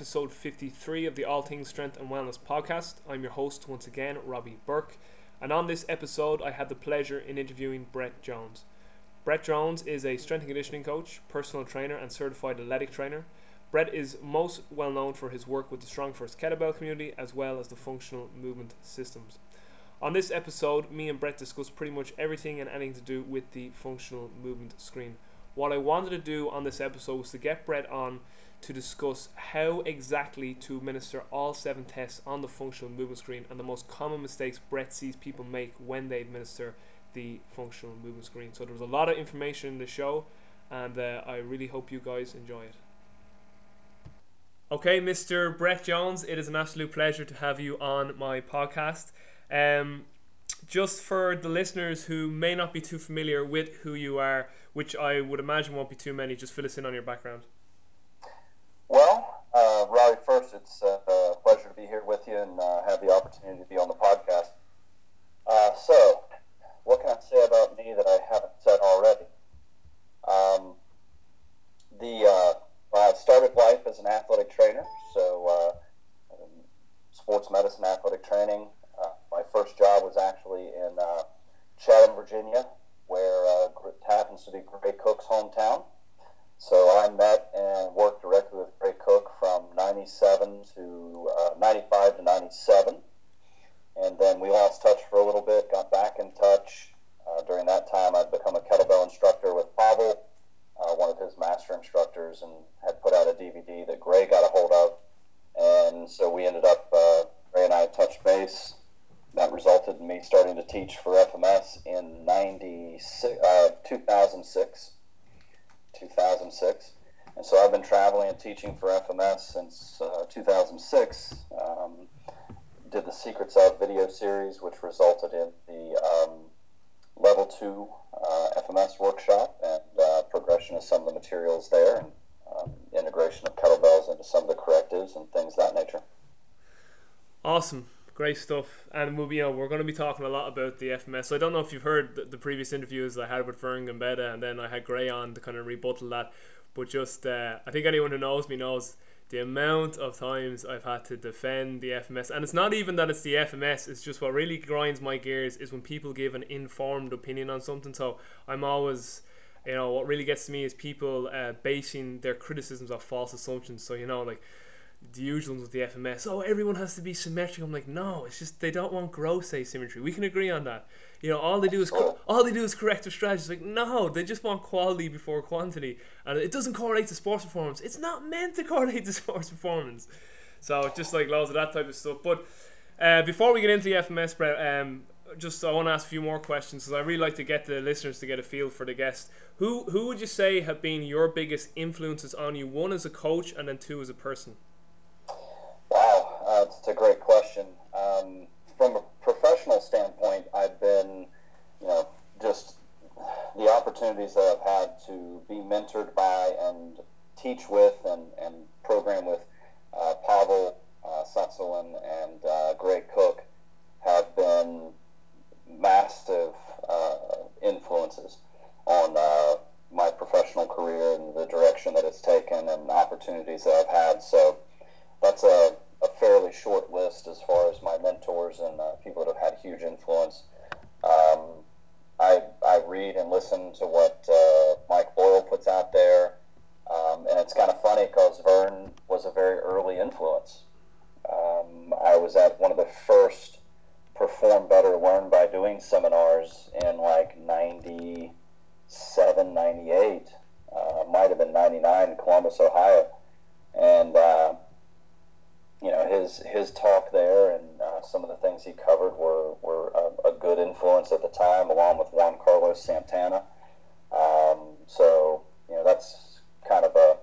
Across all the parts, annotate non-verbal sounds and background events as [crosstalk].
episode 53 of the All Things Strength and Wellness podcast. I'm your host once again, Robbie Burke, and on this episode, I had the pleasure in interviewing Brett Jones. Brett Jones is a strength and conditioning coach, personal trainer, and certified athletic trainer. Brett is most well known for his work with the StrongFirst Kettlebell community as well as the functional movement systems. On this episode, me and Brett discuss pretty much everything and anything to do with the functional movement screen. What I wanted to do on this episode was to get Brett on to discuss how exactly to administer all seven tests on the functional movement screen and the most common mistakes Brett sees people make when they administer the functional movement screen. So there was a lot of information in the show, and uh, I really hope you guys enjoy it. Okay, Mr. Brett Jones, it is an absolute pleasure to have you on my podcast. Um, just for the listeners who may not be too familiar with who you are, which I would imagine won't be too many, just fill us in on your background. Well, uh, Robbie, first, it's uh, a pleasure to be here with you and uh, have the opportunity to be on the podcast. Uh, so, what can I say about me that I haven't said already? Um, the uh, I started life as an athletic trainer, so uh, sports medicine, athletic training. my first job was actually in Chatham, Virginia, where it happens to be Gray Cook's hometown. So I met and worked directly with Gray Cook from 97 to uh, 95 to 97. And then we lost touch for a little bit, got back in touch. Uh, during that time, I'd become a kettlebell instructor with Pavel, uh, one of his master instructors, and had put out a DVD that Gray got a hold of. And so we ended up, uh, Gray and I touched base. That resulted in me starting to teach for FMS in 96, uh, 2006. 2006. And so I've been traveling and teaching for FMS since uh, 2006. Um, did the Secrets of video series, which resulted in the um, level two uh, FMS workshop and uh, progression of some of the materials there and um, integration of kettlebells into some of the correctives and things that nature. Awesome great stuff. And we'll be, you know, we're going to be talking a lot about the FMS. So I don't know if you've heard the, the previous interviews I had with Vern Gambetta, and then I had Gray on to kind of rebuttal that. But just, uh, I think anyone who knows me knows the amount of times I've had to defend the FMS. And it's not even that it's the FMS, it's just what really grinds my gears is when people give an informed opinion on something. So I'm always you know what really gets to me is people uh, basing their criticisms off false assumptions so you know like the usual ones with the FMS. Oh, everyone has to be symmetric. I'm like, no, it's just they don't want gross asymmetry. We can agree on that. You know, all they do is co- all they do is corrective strategies. Like, no, they just want quality before quantity, and it doesn't correlate to sports performance. It's not meant to [laughs] correlate to sports performance. So just like loads of that type of stuff. But uh, before we get into the FMS, um, just I want to ask a few more questions because I really like to get the listeners to get a feel for the guest. Who who would you say have been your biggest influences on you? One as a coach, and then two as a person. Uh, it's a great question. Um, from a professional standpoint, I've been, you know, just the opportunities that I've had to be mentored by and teach with and, and program with uh, Pavel uh, and uh, Gray Cook have been massive uh, influences on uh, my professional career and the direction that it's taken and opportunities that I've had. So that's a, list as far as my mentors and uh, people that have had huge influence. Um, I, I read and listen to what uh, Mike Boyle puts out there. Um, and it's kind of funny because Vern was a very early influence. Um, I was at one of the first Perform Better, Learn by Doing seminars in like 97, 98. Uh, might have been 99 Columbus, Ohio. And uh, you know his his talk there and uh, some of the things he covered were were a, a, good influence at the time, along with Juan Carlos Santana. Um, so you know that's kind of a,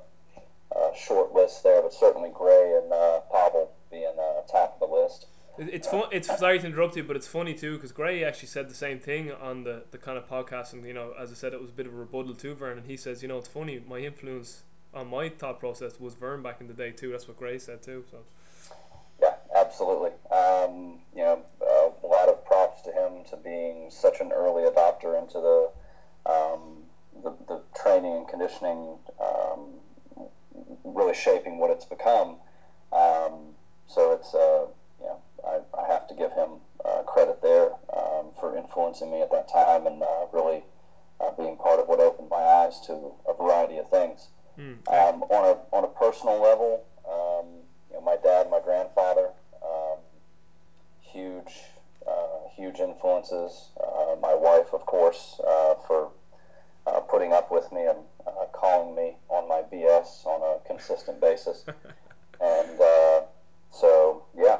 a, short list there, but certainly Gray and uh, Pavel being uh, top of the list. It's fun. It's sorry to interrupt you, but it's funny too because Gray actually said the same thing on the, the kind of podcast, and you know, as I said, it was a bit of a rebuttal to Vern, and he says, you know, it's funny. My influence on my thought process was Vern back in the day too. That's what Gray said too. So absolutely. Um, you know, uh, a lot of props to him to being such an early adopter into the um, the, the, training and conditioning um, really shaping what it's become. Um, so it's uh, you know I, I have to give him uh, credit there um, for influencing me at that time and uh, really uh, being part of what opened my eyes to a variety of things. Mm. Um, on a on a personal level, um, you know, my dad, my grandfather, huge uh, huge influences. Uh, my wife, of course, uh, for uh, putting up with me and uh, calling me on my BS on a consistent basis. [laughs] and uh, so, yeah.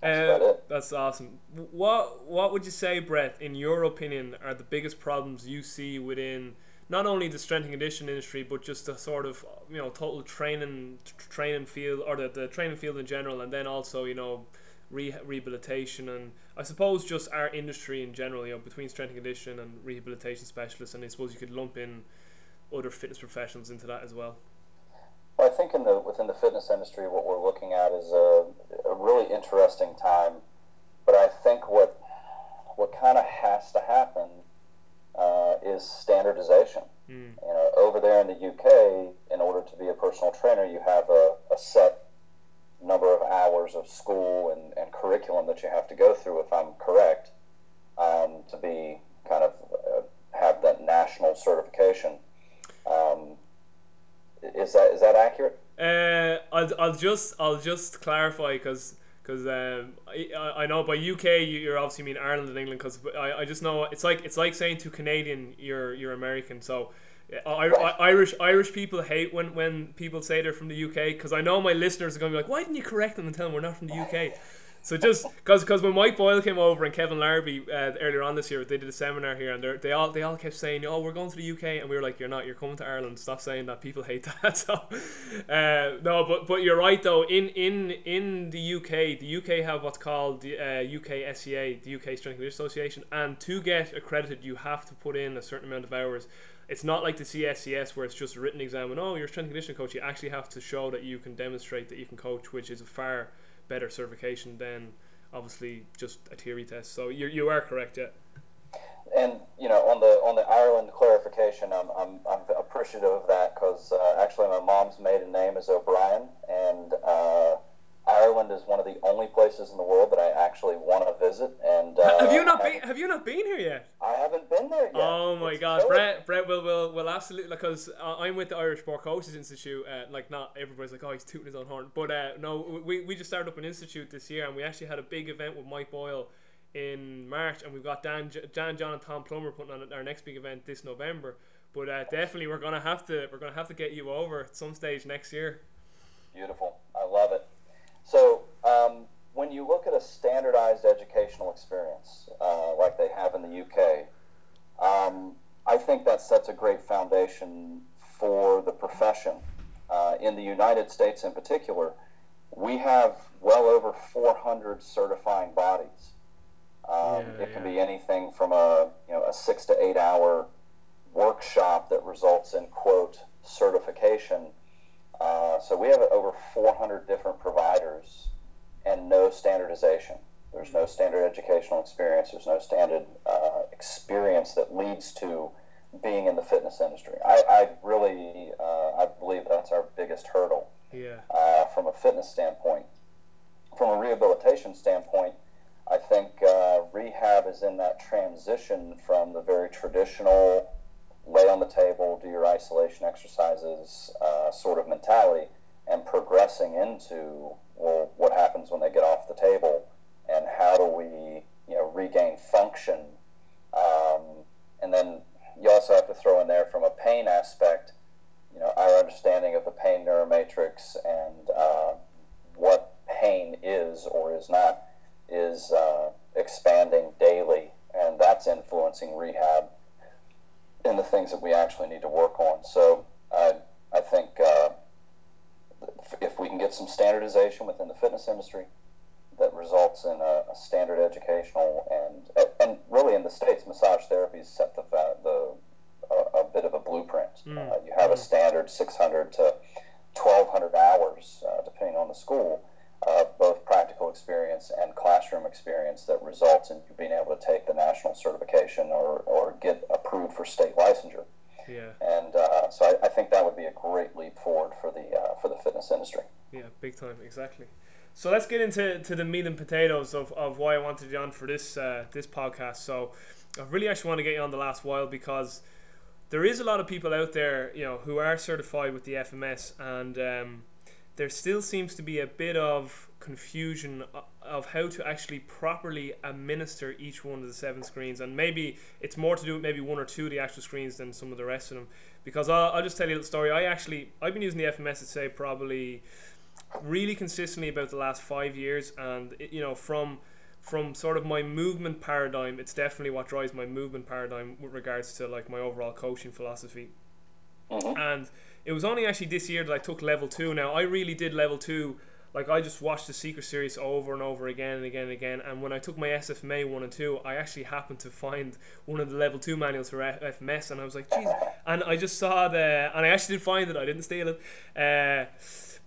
That's, uh, that's awesome. What What would you say, Brett? In your opinion, are the biggest problems you see within not only the strength and conditioning industry, but just the sort of you know total training training field or the, the training field in general, and then also you know re- rehabilitation and I suppose just our industry in general, you know, between strength and conditioning and rehabilitation specialists, and I suppose you could lump in other fitness professionals into that as well. Well, I think in the within the fitness industry, what we're looking at is a, a really interesting time. But I think what what kind of has to happen uh, is standardization. Mm. You know, over there in the UK, in order to be a personal trainer, you have a, a set number of hours of school and, and curriculum that you have to go through, if I'm correct, um, to be kind of uh, have that national certification. Um, is that is that accurate? Uh, I'll, I'll just I'll just clarify because because um, I, I know by UK you're obviously mean Ireland and England because I, I just know it's like it's like saying to Canadian you're you're American so I, I, Irish Irish people hate when, when people say they're from the UK because I know my listeners are going to be like, why didn't you correct them and tell them we're not from the UK? So just because because when Mike Boyle came over and Kevin Larrabee uh, earlier on this year, they did a seminar here and they all they all kept saying, "Oh, we're going to the UK," and we were like, "You're not. You're coming to Ireland. Stop saying that. People hate [laughs] that." so uh, no, but but you're right though. In in in the UK, the UK have what's called the uh, UK SCA, the UK Strength and Conditioning Association, and to get accredited, you have to put in a certain amount of hours it's not like the CSCS where it's just a written exam and oh you're a strength and conditioning coach. You actually have to show that you can demonstrate that you can coach, which is a far better certification than obviously just a theory test. So you you are correct, yeah. And you know, on the on the Ireland clarification, I'm I'm, I'm appreciative of that because uh, actually my mom's maiden name is O'Brien, and uh, Ireland is one of the only places in the world that I actually want to visit. And uh, [laughs] have you not been? Have you not been here yet? I haven't been there yet. Oh my it's God, so Brett! Brett will will will absolutely because uh, I'm with the Irish Sport Institute. Uh, like not everybody's like, oh, he's tooting his own horn, but uh, no, we we just started up an institute this year, and we actually had a big event with Mike Boyle in March, and we've got Dan, Dan, John, and Tom Plummer putting on our next big event this November. But uh, definitely, we're gonna have to we're gonna have to get you over at some stage next year. Beautiful, I love it. So um, when you look at a standardized educational experience uh, like they have in the UK, um, I think that sets a great foundation for the profession. Uh, in the United States, in particular, we have well over 400 certifying bodies. Um, yeah, it can yeah. be anything from a you know a six to eight hour workshop that results in quote certification uh, so we have over 400 different providers and no standardization. There's no standard educational experience. There's no standard uh, experience that leads to being in the fitness industry. I, I really, uh, I believe that's our biggest hurdle. Yeah. Uh, from a fitness standpoint, from a rehabilitation standpoint, I think uh, rehab is in that transition from the very traditional lay on the table, do your isolation exercises uh, sort of mentality, and progressing into well, what happens when they get off the table, and how do we you know regain function, um, and then you also have to throw in there from a pain aspect, you know, our understanding of the pain neuromatrix and uh, what pain is or is not is uh, expanding daily, and that's influencing rehab in the things that we actually need to work on. So I, I think uh, if we can get some standardization within the fitness industry that results in a, a standard educational and and really in the states, massage therapy has set the the a, a bit of a blueprint. Mm. Uh, you have a mm. standard 600 to 1200 hours, uh, depending on the school, uh, both practical experience and classroom experience that results in you being able to take the national certification or, or get approved for state licensure. Yeah. And uh, so I, I think that would be a great leap forward for the uh, for the fitness industry. Yeah, big time, exactly. So let's get into to the meat and potatoes of, of why I wanted you on for this uh, this podcast. So I really actually want to get you on the last while because there is a lot of people out there, you know, who are certified with the FMS, and um, there still seems to be a bit of confusion of how to actually properly administer each one of the seven screens, and maybe it's more to do with maybe one or two of the actual screens than some of the rest of them. Because I'll, I'll just tell you a little story. I actually I've been using the FMS to say probably really consistently about the last five years, and it, you know from from sort of my movement paradigm, it's definitely what drives my movement paradigm with regards to like my overall coaching philosophy. Mm-hmm. And it was only actually this year that I took level two. Now I really did level two. Like I just watched the Secret Series over and over again and again and again. And when I took my SFMA one and two, I actually happened to find one of the level two manuals for FMS, and I was like, geez. And I just saw the, and I actually did find it. I didn't steal it. Uh,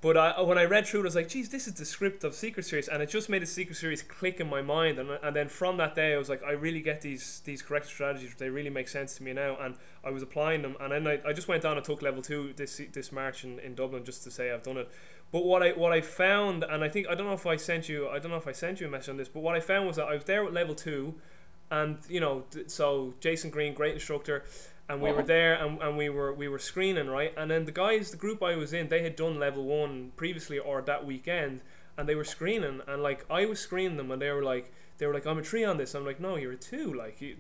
but I, when I read through it, I was like, geez, this is the script of Secret Series. And it just made the Secret Series click in my mind. And, and then from that day, I was like, I really get these these correct strategies. They really make sense to me now. And I was applying them. And then I, I just went down and took level two this this March in, in Dublin just to say I've done it. But what I what I found, and I think I don't know if I sent you, I don't know if I sent you a message on this, but what I found was that I was there at level two, and you know, so Jason Green, great instructor, and we were there and, and we were we were screening right? And then the guys the group i was in they had done level one previously or that weekend and they were screening and like i was screening them and they were like they were like i'm a three on this i'm like no you're a two like you,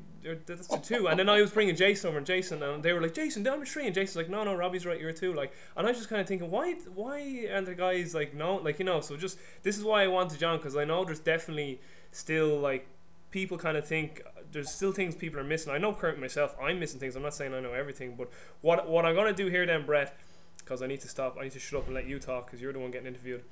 that's a two and then i was bringing jason over and jason and they were like jason i'm a three and jason's like no no robbie's right you're a two like and i was just kind of thinking why why are the guys like no like you know so just this is why i wanted john because i know there's definitely still like people kind of think there's still things people are missing. I know currently myself, I'm missing things. I'm not saying I know everything, but what what I'm gonna do here then, Brett, because I need to stop. I need to shut up and let you talk because you're the one getting interviewed.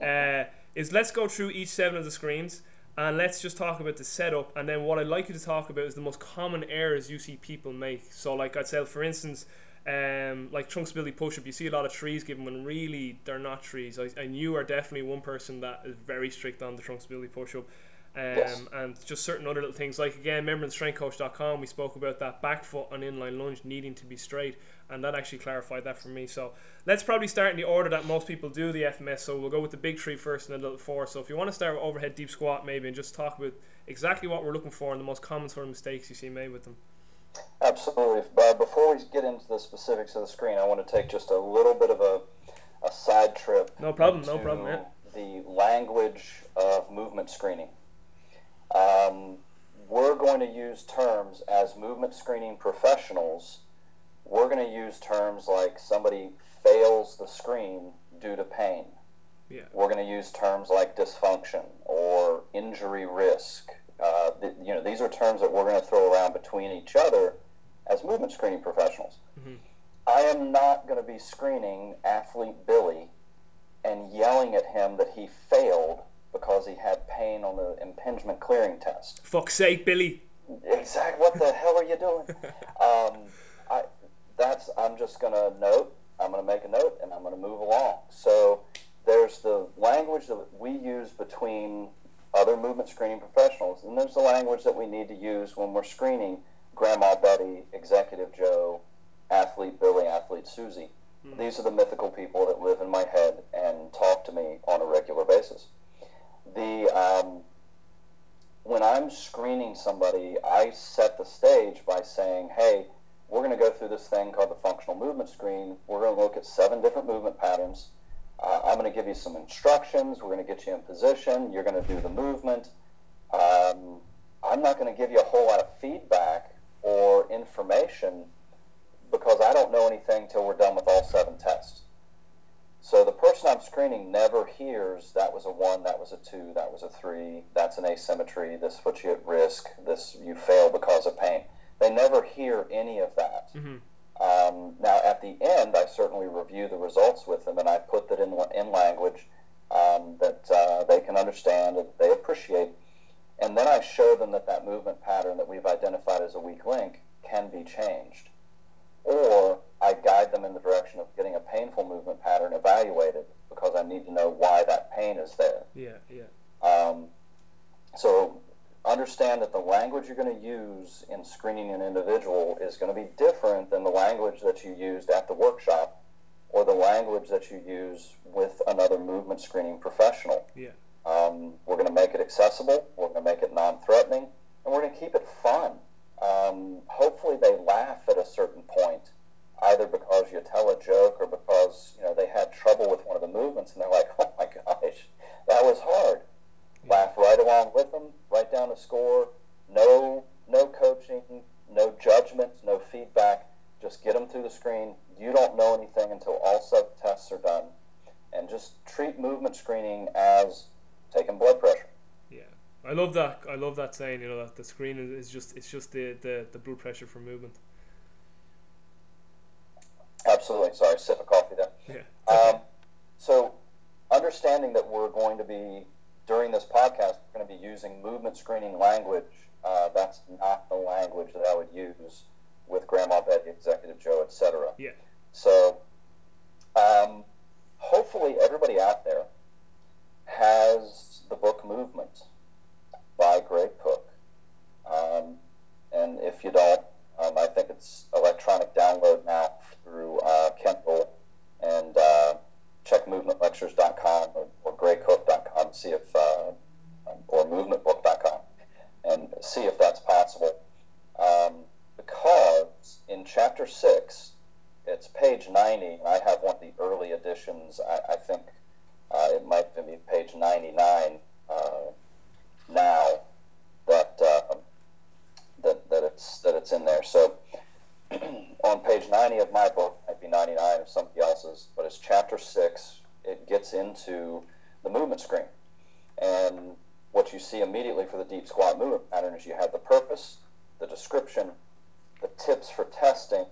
Uh, is let's go through each seven of the screens and let's just talk about the setup. And then what I'd like you to talk about is the most common errors you see people make. So, like I'd say, for instance. Um, like trunk stability push up, you see a lot of trees given when really they're not trees. I, and you are definitely one person that is very strict on the trunk stability push up um, yes. and just certain other little things. Like again, remember in strengthcoach.com we spoke about that back foot on inline lunge needing to be straight, and that actually clarified that for me. So let's probably start in the order that most people do the FMS. So we'll go with the big three first and the little four. So if you want to start with overhead deep squat, maybe, and just talk about exactly what we're looking for and the most common sort of mistakes you see made with them. Absolutely. Uh, before we get into the specifics of the screen, I want to take just a little bit of a, a side trip. No problem. No problem. Yeah. The language of movement screening. Um, we're going to use terms as movement screening professionals. We're going to use terms like somebody fails the screen due to pain. Yeah. We're going to use terms like dysfunction or injury risk. Uh, th- you know, these are terms that we're going to throw around between each other as movement screening professionals. Mm-hmm. I am not going to be screening athlete Billy and yelling at him that he failed because he had pain on the impingement clearing test. Fuck's sake, Billy. Exactly. What the hell are you doing? [laughs] Um, I that's I'm just gonna note. I'm gonna make a note, and I'm gonna move along. So there's the language that we use between other movement screening professionals, and there's the language that we need to use when we're screening Grandma Betty, Executive Joe, Athlete Billy, Athlete Susie. Mm. These are the mythical people that live in my head and talk to me on a regular basis the um, when I'm screening somebody, I set the stage by saying, "Hey, we're going to go through this thing called the functional movement screen. We're going to look at seven different movement patterns. Uh, I'm going to give you some instructions. We're going to get you in position. You're going to do the movement. Um, I'm not going to give you a whole lot of feedback or information because I don't know anything till we're done with all seven tests. So the person I'm screening never hears that was a one, that was a two, that was a three, that's an asymmetry, this puts you at risk, this you fail because of pain. They never hear any of that. Mm-hmm. Um, now, at the end, I certainly review the results with them and I put that in, in language um, that uh, they can understand, that they appreciate. And then I show them that that movement pattern that we've identified as a weak link can be changed. Or I guide them in the direction of getting a painful movement pattern evaluated because I need to know why that pain is there. Yeah, yeah. Um, so understand that the language you're going to use in screening an individual is going to be different than the language that you used at the workshop or the language that you use with another movement screening professional. Yeah. Um, we're going to make it accessible, we're going to make it non threatening, and we're going to keep it fun. Um, hopefully, they laugh a certain point, either because you tell a joke or because you know they had trouble with one of the movements, and they're like, "Oh my gosh, that was hard." Yeah. Laugh right along with them, write down a score. No, no coaching, no judgment, no feedback. Just get them through the screen. You don't know anything until all sub tests are done, and just treat movement screening as taking blood pressure. Yeah, I love that. I love that saying. You know that the screen is, is just it's just the, the the blood pressure for movement. Absolutely. Sorry, sip of coffee there. Yeah. Um, so, understanding that we're going to be during this podcast, we're going to be using movement screening language. Uh, that's not the language that I would use with Grandma Betty, Executive Joe, etc. Yeah. So, um, hopefully, everybody out there has the book Movement by Gray Cook. Um, and if you don't, movementlectures.com or, or graycook.com see if, uh, um, or movementbook.com and see if that's possible. Um, because in chapter six, it's page 90, and I have one of the early editions. I, I think uh, it might be page 99 uh, now that, uh, that, that, it's, that it's in there. So [clears throat] on page 90 of my book, might be 99 of somebody else's, but it's chapter 6. It gets into the movement screen. And what you see immediately for the deep squat movement pattern is you have the purpose, the description, the tips for testing,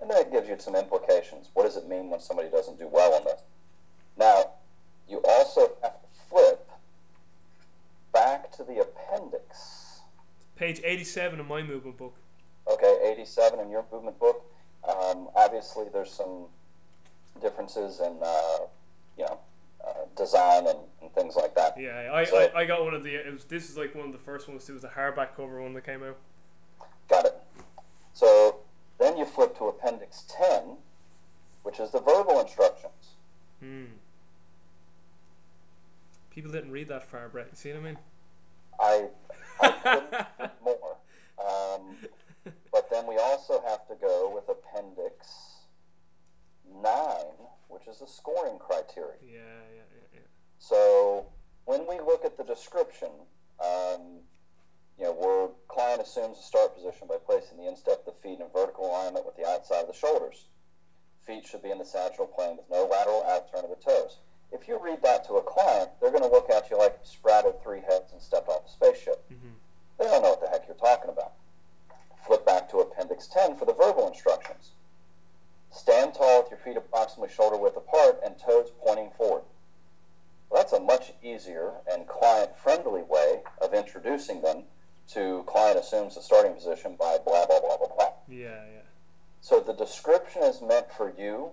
and then it gives you some implications. What does it mean when somebody doesn't do well on this? Now, you also have to flip back to the appendix. Page eighty-seven of my movement book. Okay, 87 in your movement book. Um, obviously, there's some differences in, uh, you know, uh, design and, and things like that. Yeah, I, So- I, I got one of the. It was this is like one of the first ones. It was the hardback cover one that came out. Got it. So then you flip to Appendix 10, which is the verbal instructions. Hmm. People didn't read that far, Brett. You see what I mean? I, I couldn't [laughs] more. Um, but then we also have to go with Appendix 9, which is the scoring criteria. Yeah, yeah, yeah, yeah. So when we look at the description, um, you know, where client assumes a start position by placing the instep of the feet in vertical alignment with the outside of the shoulders. Feet should be in the sagittal plane with no lateral outturn of the toes. If you read that to a client, they're going to look at you like you sprouted three heads and stepped off a spaceship. Mhm. They don't know what the heck you're talking about. Flip back to Appendix 10 for the verbal instructions. Stand tall with your feet approximately shoulder width apart and toes pointing forward. Well, that's a much easier and client friendly way of introducing them to client assumes the starting position by blah, blah, blah, blah, blah. Yeah, yeah. So the description is meant for you,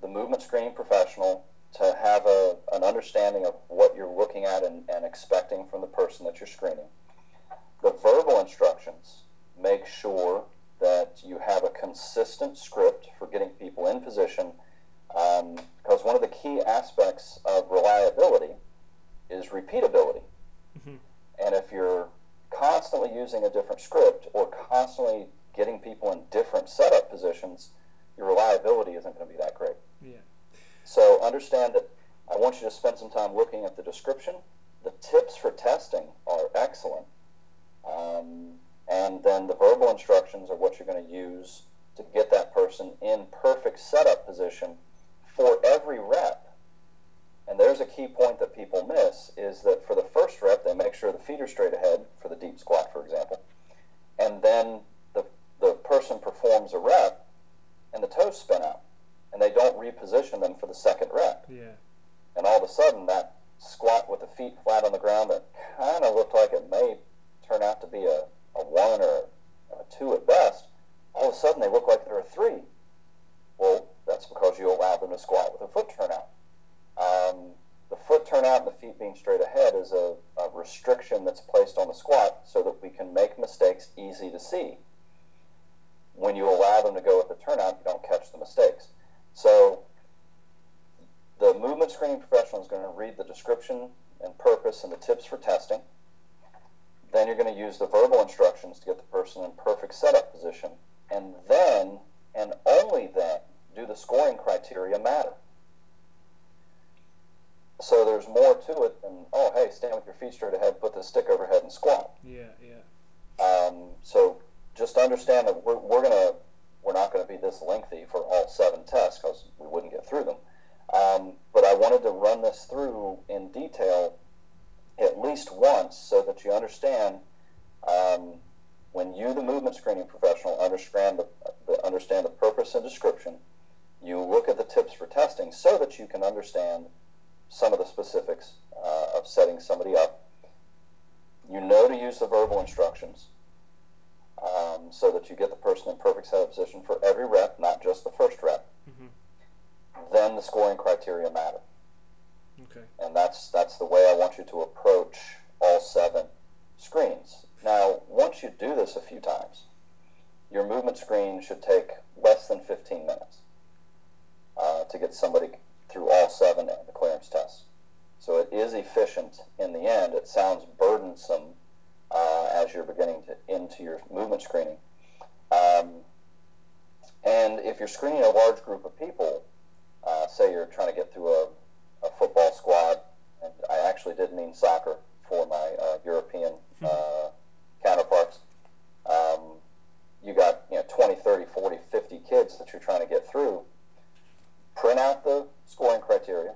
the movement screening professional, to have a, an understanding of what you're looking at and, and expecting from the person that you're screening. The verbal instructions make sure that you have a consistent script for getting people in position um, because one of the key aspects of reliability is repeatability. Mhm. And if you're constantly using a different script or constantly getting people in different setup positions, your reliability isn't going to be that great. Yeah. So understand that I want you to spend some time looking at the description. The tips for testing are excellent. Um, and then the verbal instructions are what you're going to use to get that person in perfect setup position for every rep. And there's a key point that people miss is that for the first rep, they make sure the feet are straight ahead for the deep squat, for example. And then the, the person performs a rep and the toes spin out. And they don't reposition them for the second rep. Yeah. And all of a sudden, that squat with the feet flat on the ground that kind of looked like it may turn out to be a, one or a two at best, all of a sudden they look like they're three. Well, that's because you allow them to squat with a foot turnout. Um, the foot turnout and the feet being straight ahead is a, a restriction that's placed on the squat so that we can make mistakes easy to see. When you allow them to go with the turnout, you don't catch the mistakes. So the movement screening professional is going to read the description and purpose and the tips for testing. Then you're going to use the verbal instructions to get the person in perfect setup position. And then, and only then, do the scoring criteria matter. So there's more to it than, oh, hey, stand with your feet straight ahead, put the stick overhead, and squat. Yeah, yeah. Um, so just understand that we're, we're gonna we're not going to be this lengthy for all seven tests because we wouldn't get through them. Um, but I wanted to run this through in detail at least once so that you understand um, when you, the movement screening professional, understand the, the, understand the purpose and description. You look at the tips for testing so that you can understand some of the specifics uh, of setting somebody up. You know to use the verbal instructions um, so that you get the person in perfect setup position for every rep, not just the first rep. Mm-hmm. Then the scoring criteria matter. Okay. And that's that's the way I want you to approach all seven screens. Now, once you do this a few times, your movement screen should take less than 15 minutes uh, to get somebody through all seven of the clearance tests. So it is efficient in the end. It sounds burdensome uh, as you're beginning to into your movement screening. Um, and if you're screening a large group of people, uh, say you're trying to get through a, a, football squad, and I actually did mean soccer for my uh, European hmm. uh, counterparts. Um, you got you know 20, 30, 40, 50 kids that you're trying to get through. Print out the scoring criteria,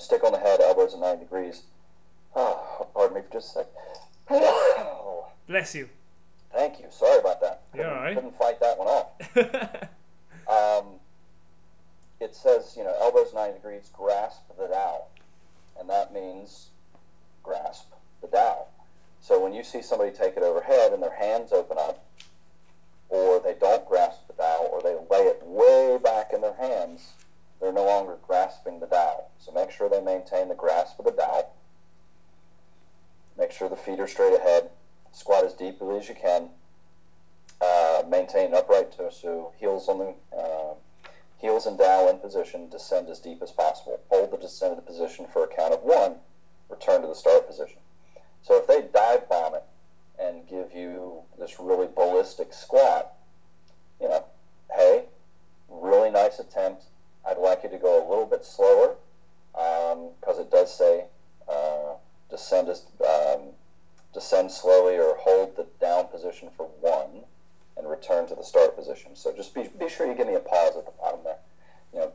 stick on the head, elbows at 90 degrees. Oh, pardon me for just a sec. [coughs] Bless you. Thank you. Sorry about that. Couldn't, yeah, right. couldn't fight that one off. [laughs] um, it says, you know, elbows 90 degrees, grasp the dowel and that means grasp the dowel. So when you see somebody take it overhead and their hands open up, or they don't grasp the dowel, or they lay it way back in their hands, they're no longer grasping the dowel. So make sure they maintain the grasp of the dowel. Make sure the feet are straight ahead. Squat as deeply as you can. Uh, maintain upright torso, heels on the uh, heels and dowel in position. Descend as deep as possible. Hold the descended position for a count of one. Return to the start position. So if they dive bomb it and give you this really ballistic squat, you know, hey, really nice attempt I'd like you to go a little bit slower because um, it does say uh, descend, um, descend slowly or hold the down position for one and return to the start position. So just be, be sure you give me a pause at the bottom there. You know,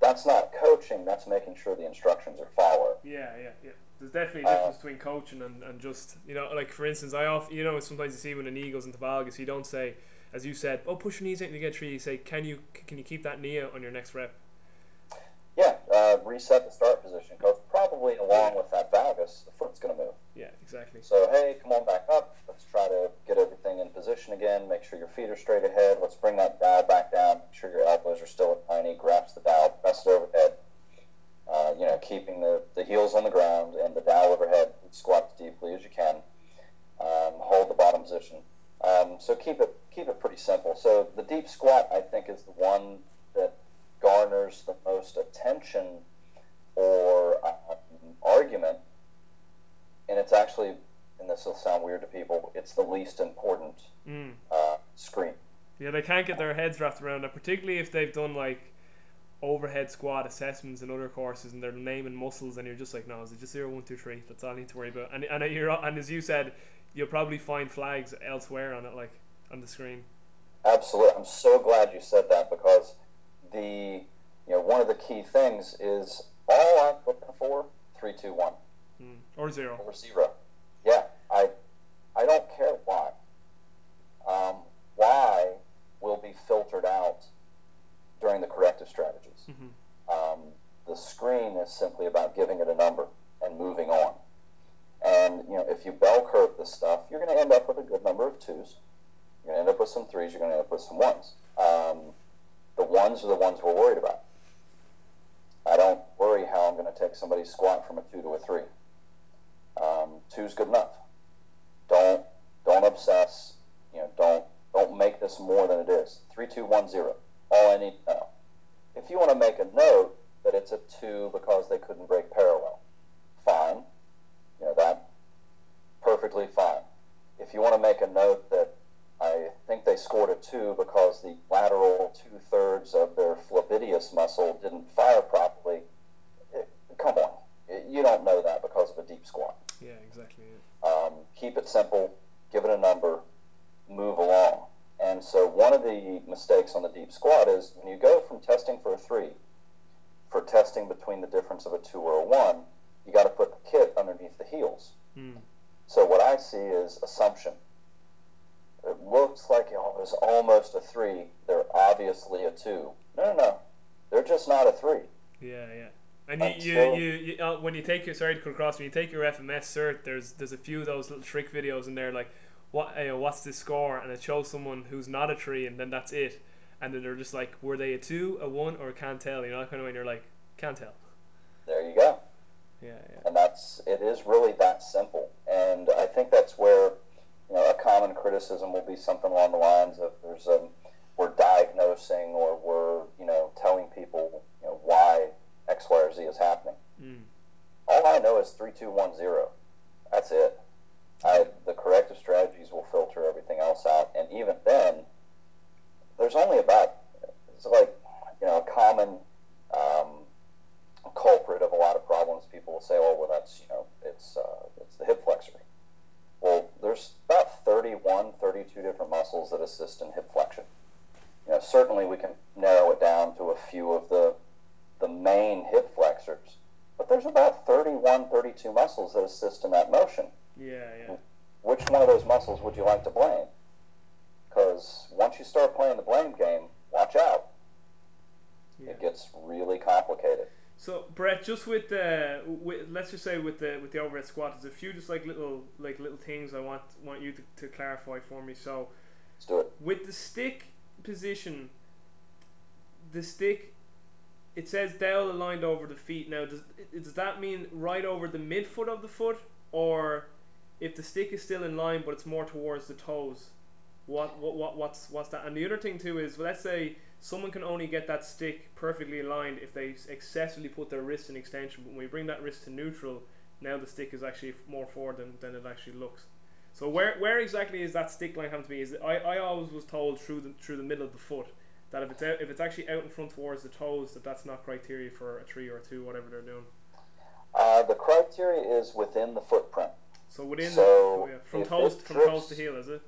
that's not coaching, that's making sure the instructions are followed. Yeah, yeah, yeah. There's definitely a difference uh, between coaching and, and just, you know, like for instance, I often, you know, sometimes you see when an knee goes into valgus, you don't say, as you said, oh, push your knees out and you get three. You say, can you can you keep that knee out on your next rep? Reset the start position because probably along with that valgus, the foot's going to move. Yeah, exactly. So hey, come on back up. Let's try to get everything in position again. Make sure your feet are straight ahead. Let's bring that dowel back down. Make sure your elbows are still at tiny. Grasp the dowel, press it overhead. Uh, you know, keeping the, the heels on the ground and the dowel overhead. Squat as deeply as you can. Um, hold the bottom position. Um, so keep it keep it pretty simple. So the deep squat, I think, is the one that garners the most attention or uh, argument, and it's actually, and this will sound weird to people, it's the least important mm. uh, screen. Yeah, they can't get their heads wrapped around it, particularly if they've done like overhead squat assessments and other courses and they're naming muscles and you're just like no is it just zero one two three that's all I need to worry about and and you're and as you said you'll probably find flags elsewhere on it like on the screen absolutely I'm so glad you said that because the you know one of the key things is all I'm looking for three two one mm. or zero or zero. Yeah, I I don't care why. Um, why will be filtered out during the corrective strategies. Mm-hmm. Um, the screen is simply about giving it a number and moving on. And you know, if you bell curve this stuff, you're going to end up with a good number of twos. You're going to end up with some threes. You're going to end up with some ones. Um, the ones are the ones we're worried about. I don't worry how I'm going to take somebody's squat from a two to a three. Um, two's good enough. Don't don't obsess. You know, don't don't make this more than it is. Three, two, one, zero. All I need to know. If you want to make a note that it's a two because they couldn't break parallel, fine. You know that perfectly fine. If you want to make a note that I think they scored a two because the lateral two thirds of their flabidius muscle didn't fire properly. It, come on, it, you don't know that because of a deep squat. Yeah, exactly. Um, keep it simple, give it a number, move along. And so, one of the mistakes on the deep squat is when you go from testing for a three, for testing between the difference of a two or a one, you got to put the kit underneath the heels. Mm. So, what I see is assumption it looks like it was almost a three. They're obviously a two. No, no, no. They're just not a three. Yeah, yeah. And you, you, you, you uh, when you take your sorry to cut across when you take your FMS cert, there's there's a few of those little trick videos in there like what uh, what's the score and it shows someone who's not a three and then that's it and then they're just like were they a two a one or a can't tell you know kind of when you're like can't tell. There you go. Yeah, yeah. And that's it is really that simple, and I think that's where you know, a common criticism will be something along the lines of there's a we're diagnosing or we're you know telling people you know why Is happening. Mm. All I know is three, two, one, zero. That's it. I, the corrective strategies will filter everything else out, and even then, there's only about it's like you know a common um, culprit of a lot of problems. People will say, "Oh, well, that's you know, it's uh, it's the hip flexor." Well, there's about 31, 32 different muscles that assist in hip flexion. You know, certainly we can narrow it down to a few of the the main hip flexors, but there's about 31, 32 muscles that assist in that motion. Yeah, yeah. Which one of those muscles would you like to blame? Because once you start playing the blame game, watch out. Yeah. It gets really complicated. So Brett, just with the with, let's just say with the with the overhead squat, there's a few just like little like little things I want want you to, to clarify for me. So let's do it. With the stick position, the stick, it says dowel aligned over the feet. Now, does does that mean right over the midfoot of the foot, or if the stick is still in line but it's more towards the toes? What what what what's what's that? And the other thing too is, well, let's say someone can only get that stick perfectly aligned if they excessively put their wrist in extension. But when we bring that wrist to neutral, now the stick is actually more forward than, than it actually looks. So where where exactly is that stick line having to be? Is it, I, I always was told through the through the middle of the foot that if it's out, if it's actually out in front towards the toes that that's not criteria for a three or a two whatever they're doing. Uh, the criteria is within the footprint. So within So, the, oh, yeah, from toes from toes to heel is it?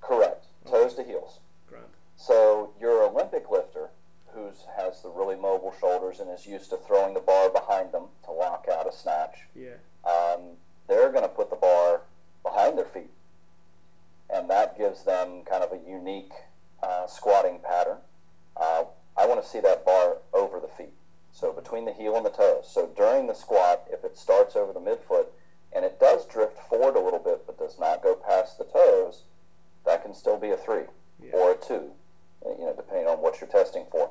Correct. Okay. Toes to heels. Grand. So your Olympic lifter, who has the really mobile shoulders and is used to throwing the bar behind them to lock out a snatch, Yeah. um, they're going to put the bar behind their feet, and that gives them kind of a unique uh, squatting pattern. Uh, I want to see that bar over the feet, so between the heel and the toes. So during the squat, if it starts over the midfoot and it does drift forward a little bit, but does not go past the toes, that can still be a three Yeah. or a two, uh, you know, depending on what you're testing for.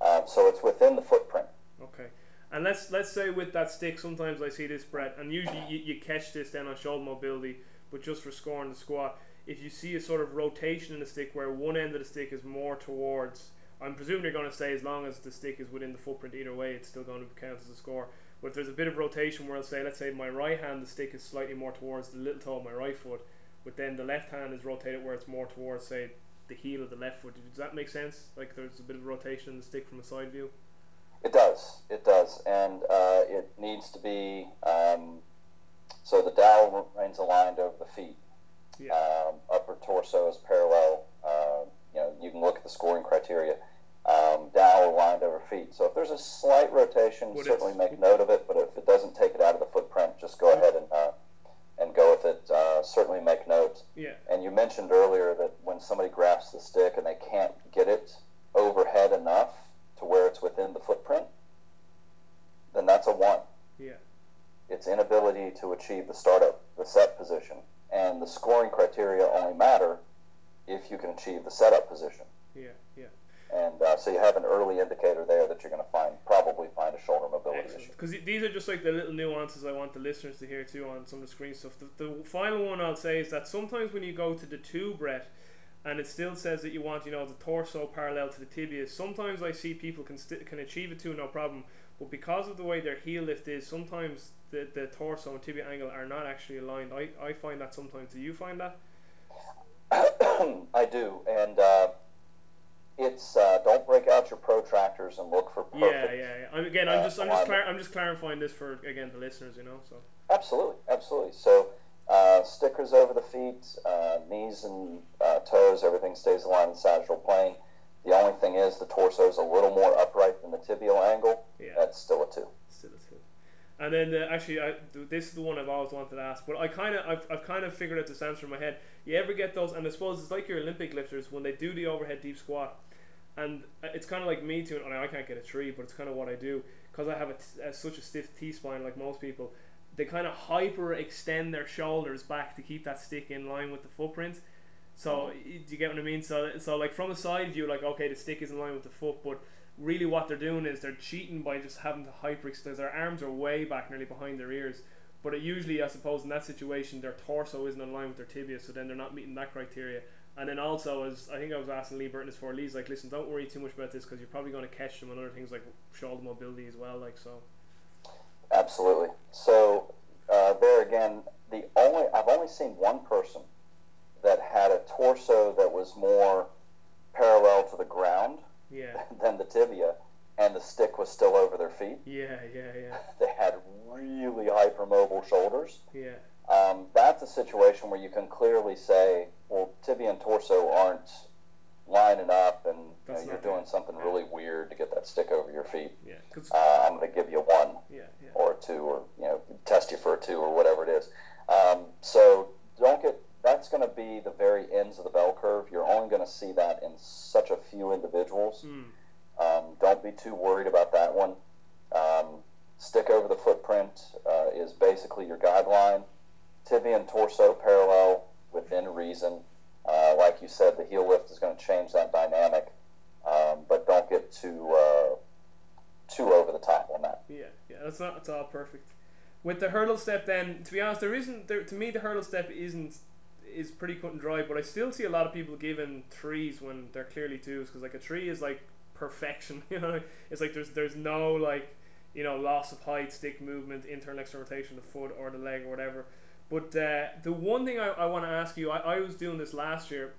Um, so it's within the footprint. Okay. And let's let's say with that stick, sometimes I see this, Brett, and usually you, you catch this then on shoulder mobility, but just for scoring the squat, if you see a sort of rotation in the stick where one end of the stick is more towards, I'm presuming you're going to say as long as the stick is within the footprint either way, it's still going to count as a score. But if there's a bit of rotation where I'll say, let's say my right hand, the stick is slightly more towards the little toe of my right foot, but then the left hand is rotated where it's more towards, say, the heel of the left foot. Does that make sense? Like there's a bit of rotation in the stick from a side view? It does. It does, and uh, it needs to be um, so the dowel remains aligned over the feet. Yeah. Um, upper torso is parallel. Uh, you know, you can look at the scoring criteria. Um, or aligned over feet. So if there's a slight rotation, Would certainly make note of it. But if it doesn't take it out of the footprint, just go ahead and uh, and go with it. Uh, certainly make note. Yeah. And you mentioned earlier that when somebody grasps the stick and they can't get it overhead enough to where it's within the footprint, then that's a one. Yeah. Its inability to achieve the startup, the set position, and the scoring criteria only matter if you can achieve the setup position. Yeah. Yeah. And uh, so you have an early indicator there that you're going to find probably find a shoulder mobility Excellent. issue. Because these are just like the little nuances I want the listeners to hear too on some of the screen stuff. The, the final one I'll say is that sometimes when you go to the two, Brett, and it still says that you want, you know, the torso parallel to the tibia. Sometimes I see people can st- can achieve it too, no problem. But because of the way their heel lift is, sometimes the, the torso and tibia angle are not actually aligned. I, I find that sometimes. Do you find that? [coughs] I do, and uh, it's uh, don't break out your protractors and look for perfect. Yeah, yeah, yeah. I'm, again, I'm uh, just I'm just clar- I'm just clarifying this for again the listeners, you know. So Absolutely, absolutely. So uh, stickers over the feet, uh, knees and uh, toes, everything stays aligned in the sagittal plane. The only thing is the torso is a little more upright than the tibial angle. yeah. That's still a two. Still a two. And then the, actually, I, this is the one I've always wanted to ask, but I kind of I've, I've kind of figured out this answer in my head. You ever get those? And I suppose it's like your Olympic lifters when they do the overhead deep squat, and uh, it's kind of like me too. And I can't get a tree, but it's kind of what I do because I have a t- a, such a stiff T spine, like most people. They kind of hyper extend their shoulders back to keep that stick in line with the footprint. So do you get what I mean? So so like from a side view, like okay, the stick is in line with the foot, but really what they're doing is they're cheating by just having to hyperextend. Their arms are way back, nearly behind their ears. But it usually, I suppose, in that situation, their torso isn't in line with their tibia, so then they're not meeting that criteria. And then also, as I think I was asking Lee Burton for, Lee's like, listen, don't worry too much about this because you're probably going to catch them on other things like shoulder mobility as well. Like so, Absolutely. So uh, there again, the only I've only seen one person that had a torso that was more parallel to the ground yeah, [laughs] than the tibia, and the stick was still over their feet. yeah, yeah, yeah, [laughs] They had really hypermobile shoulders. yeah, Um, that's a situation where you can clearly say, well, tibia and torso aren't lining up, and you know, you're not doing something really weird to get that stick over your feet. yeah. Uh, I'm going to give you a one yeah, yeah, or a two, or you know, test you for a two or whatever it is. Um, so don't get. That's going to be the very ends of the bell curve. You're only going to see that in such a few individuals. mm, Um, don't be too worried about that one. Um, stick over the footprint uh, is basically your guideline. Tibia and torso parallel within reason. Uh, like you said, the heel lift is going to change that dynamic, um, but don't get too uh, too over the top on that. yeah, yeah. That's not. It's all perfect. With the hurdle step, then to be honest, there isn't. There to me, the hurdle step isn't is pretty cut and dry. But I still see a lot of people giving threes when they're clearly twos because like a three is like perfection. [laughs] You know, it's like there's there's no like you know loss of height, stick movement, internal external rotation of the foot or the leg or whatever. But uh, the one thing I, I want to ask you, I, I was doing this last year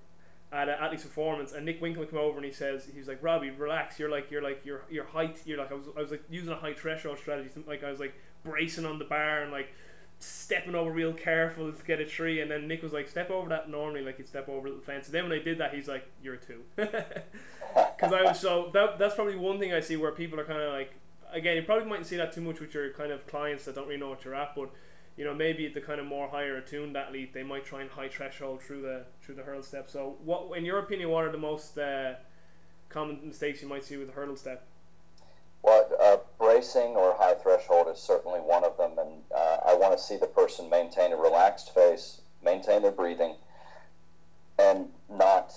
at uh, Athletes Performance, and Nick Winkelman came over and he says he was like, Robbie, relax. You're like you're like your your height. You're like I was I was like using a high threshold strategy. Like I was like bracing on the bar and like stepping over real careful to get a tree. And then Nick was like, step over that normally, like you'd step over the fence. And then when I did that, he's like, you're a two. [laughs] Because I was so that that's probably one thing I see where people are kind of like again, you probably mightn't see that too much with your kind of clients that don't really know what you're at, but you know maybe the kind of more higher attuned athlete they might try and high threshold through the through the hurdle step. So, what in your opinion, what are the most uh, common mistakes you might see with the hurdle step? Well, uh, bracing or high threshold is certainly one of them, and uh, I want to see the person maintain a relaxed face, maintain their breathing, and not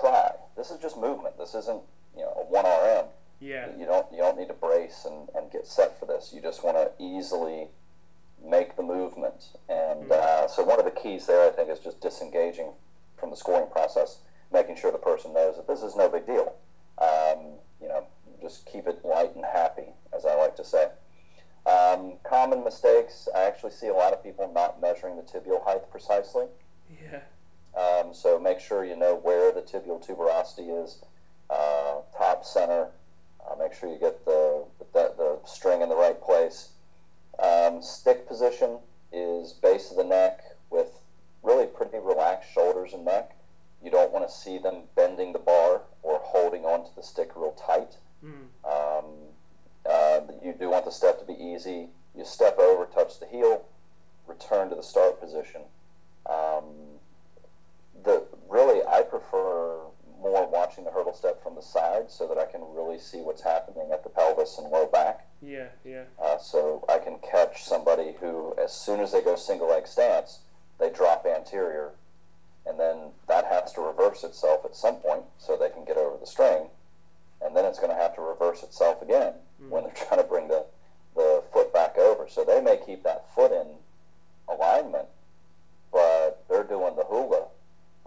try. This is just movement. This isn't you know a one RM. Yeah. You don't you don't need to brace and, and get set for this. You just want to easily make the movement. And mm-hmm. uh, so one of the keys there, I think, is just disengaging from the scoring process, making sure the person knows that this is no big deal. Um, you know, just keep it light and happy, as I like to say. Um, common mistakes. I actually see a lot of people not measuring the tibial height precisely. Yeah. Um, so make sure you know where the tibial tuberosity is, uh, top, center. Uh, make sure you get the, the, the string in the right place. Um, stick position is base of the neck with really pretty relaxed shoulders and neck. You don't want to see them bending the bar or holding onto the stick real tight. Mm. Um, you do want the step to be easy. You step over, touch the heel, return to the start position. Um, the really, I prefer more watching the hurdle step from the side so that I can really see what's happening at the pelvis and low back. Yeah, yeah. Uh, so I can catch somebody who, as soon as they go single leg stance, they drop anterior, and then that has to reverse itself at some point so they can get over the string, and then it's going to have to reverse itself again mm. when they're [laughs] trying to bring the, the foot back over. So they may keep that foot in alignment, but they're doing the hula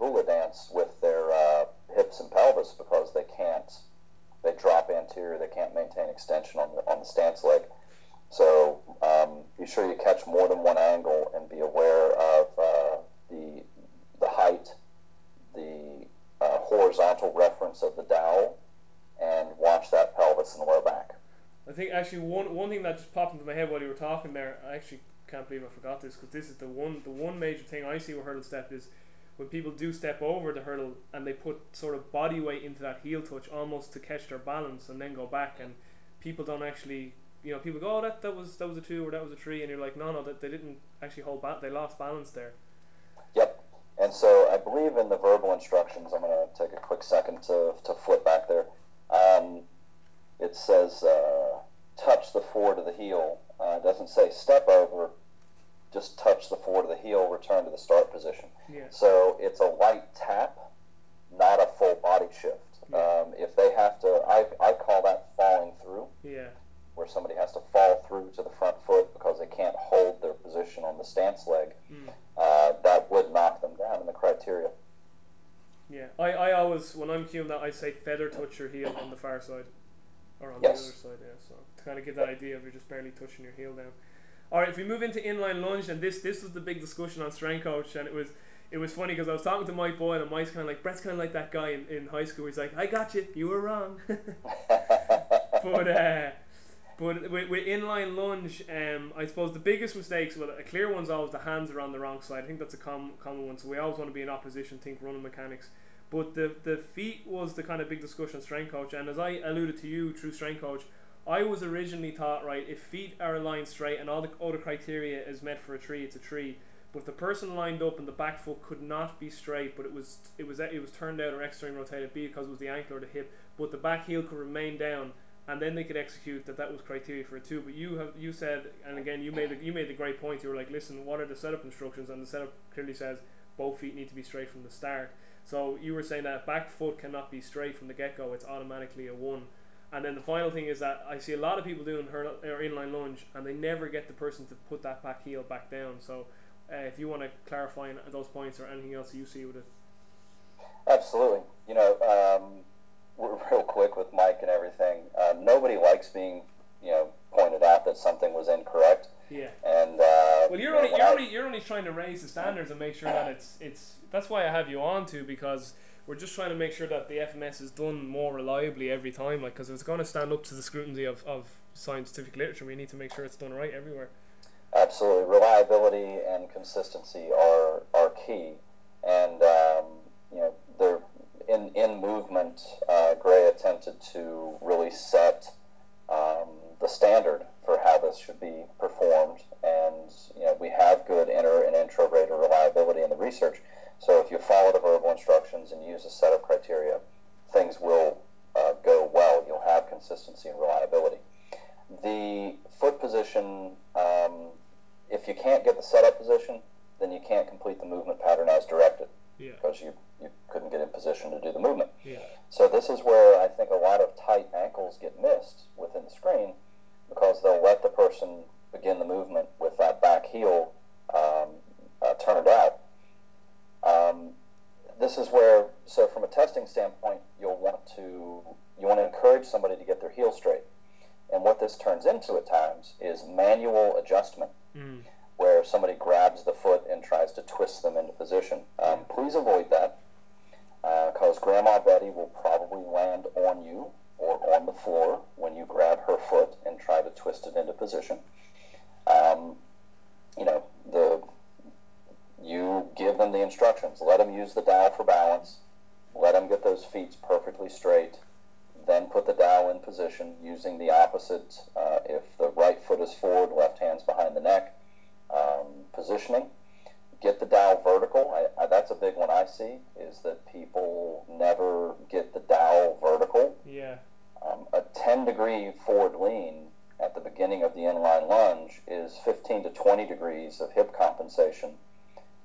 hula dance with their uh, hips and pelvis because they can't they drop anterior they can't maintain extension on the on the stance leg so um, be sure you catch more than one angle and be aware of uh, the the height the uh, horizontal reference of the dowel and watch that pelvis and low back. I think actually one one thing that just popped into my head while you were talking there I actually can't believe I forgot this because this is the one the one major thing I see with hurdle step is when people do step over the hurdle and they put sort of body weight into that heel touch almost to catch their balance and then go back and people don't actually you know people go oh that, that was that was a two or that was a three and you're like no no that they didn't actually hold back they lost balance there. Yep. And so I believe in the verbal instructions I'm going to take a quick second to, to flip back there it says uh, touch the forward of the heel uh, it doesn't say step over just touch the forward of the heel, return to the start position. Yeah. So it's a light tap, not a full body shift. Yeah. Um, if they have to, I, I call that falling through. Yeah. Where somebody has to fall through to the front foot because they can't hold their position on the stance leg. Mm. Uh, that would knock them down in the criteria. Yeah, I, I always when I'm cueing that I say feather touch your heel on the far side, or on yes. the other side. Yeah, so to kind of get that idea of you're just barely touching your heel down. All right, if we move into inline lunge, and this this was the big discussion on strength coach, and it was it was funny because I was talking to Mike Boyle, and Mike's kind of like Brett's kind of like that guy in, in high school. He's like, I got you, you were wrong. [laughs] but uh, but with, with inline lunge, um, I suppose the biggest mistakes, well, a clear one's always the hands are on the wrong side. I think that's a common common one. So we always want to be in opposition, think running mechanics. But the the feet was the kind of big discussion strength coach, and as I alluded to you through strength coach, I was originally taught right if feet are aligned straight and all the other criteria is met for a tree, it's a tree. But if the person lined up and the back foot could not be straight, but it was it was it was turned out or externally rotated, be because it was the ankle or the hip, but the back heel could remain down, and then they could execute that. That was criteria for a two. But you have you said, and again you made the, you made the great point. You were like, listen, what are the setup instructions? And the setup clearly says both feet need to be straight from the start. So you were saying that back foot cannot be straight from the get go. It's automatically a one. And then the final thing is that I see a lot of people doing hurdle or inline lunge, and they never get the person to put that back heel back down. So, uh, if you want to clarify those points or anything else you see with it. Absolutely. You know, um, [laughs] real quick with Mike and everything. Uh, nobody likes being, you know, pointed out that something was incorrect. Yeah. And uh, Well, you're only you're only you're only trying to raise the standards and make sure that it's it's. That's why I have you on to because we're just trying to make sure that the FMS is done more reliably every time. Like, because it's going to stand up to the scrutiny of of scientific literature. We need to make sure it's done right everywhere. Absolutely, reliability and consistency are are key, and um, you know they're in in movement. Uh, Gray attempted to really set um, the standard should be performed, and you know we have good inter and intra-rater reliability in the research. So if you follow the verbal instructions and use a set of criteria, things will uh, go well. You'll have consistency and reliability. The foot position, um, if you can't get the setup position, then you can't complete the movement pattern as directed Yeah. because you, you couldn't get in position to do the movement. Yeah. So this is where I think a lot of tight ankles get missed within the screen because they'll let the person begin the movement with that back heel um, uh, turned out. Um, this is where, so from a testing standpoint, you'll want to you want to encourage somebody to get their heel straight. And what this turns into at times is manual adjustment Mm. where somebody grabs the foot and tries to twist them into position. Um, please avoid that because Grandma Betty will probably land on you or on the floor when you grab her foot and try to twist it into position. Um, you know, the you give them the instructions. Let them use the dowel for balance. Let them get those feet perfectly straight. Then put the dowel in position using the opposite. Uh, if the right foot is forward, left hand's behind the neck. Um, positioning. Get the dowel vertical. I, I, that's a big one I see is that people never get the dowel vertical. Yeah. Um, a 10 degree forward lean at the beginning of the inline lunge is 15 to 20 degrees of hip compensation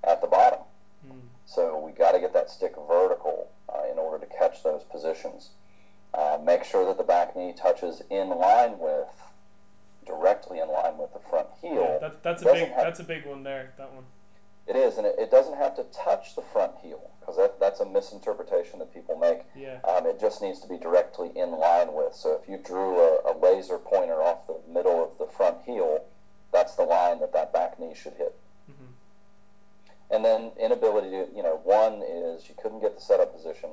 at the bottom. Mm. So we got to get that stick vertical uh, in order to catch those positions. Uh, make sure that the back knee touches in line with, directly in line with the front heel. Yeah, that, that's a Doesn't big have- that's a big one there. That one. It is, and it, it doesn't have to touch the front heel because that, that's a misinterpretation that people make. Yeah. Um, it just needs to be directly in line with. So if you drew a, a laser pointer off the middle of the front heel, that's the line that that back knee should hit. Mhm. And then inability to, you know, one is you couldn't get the setup position,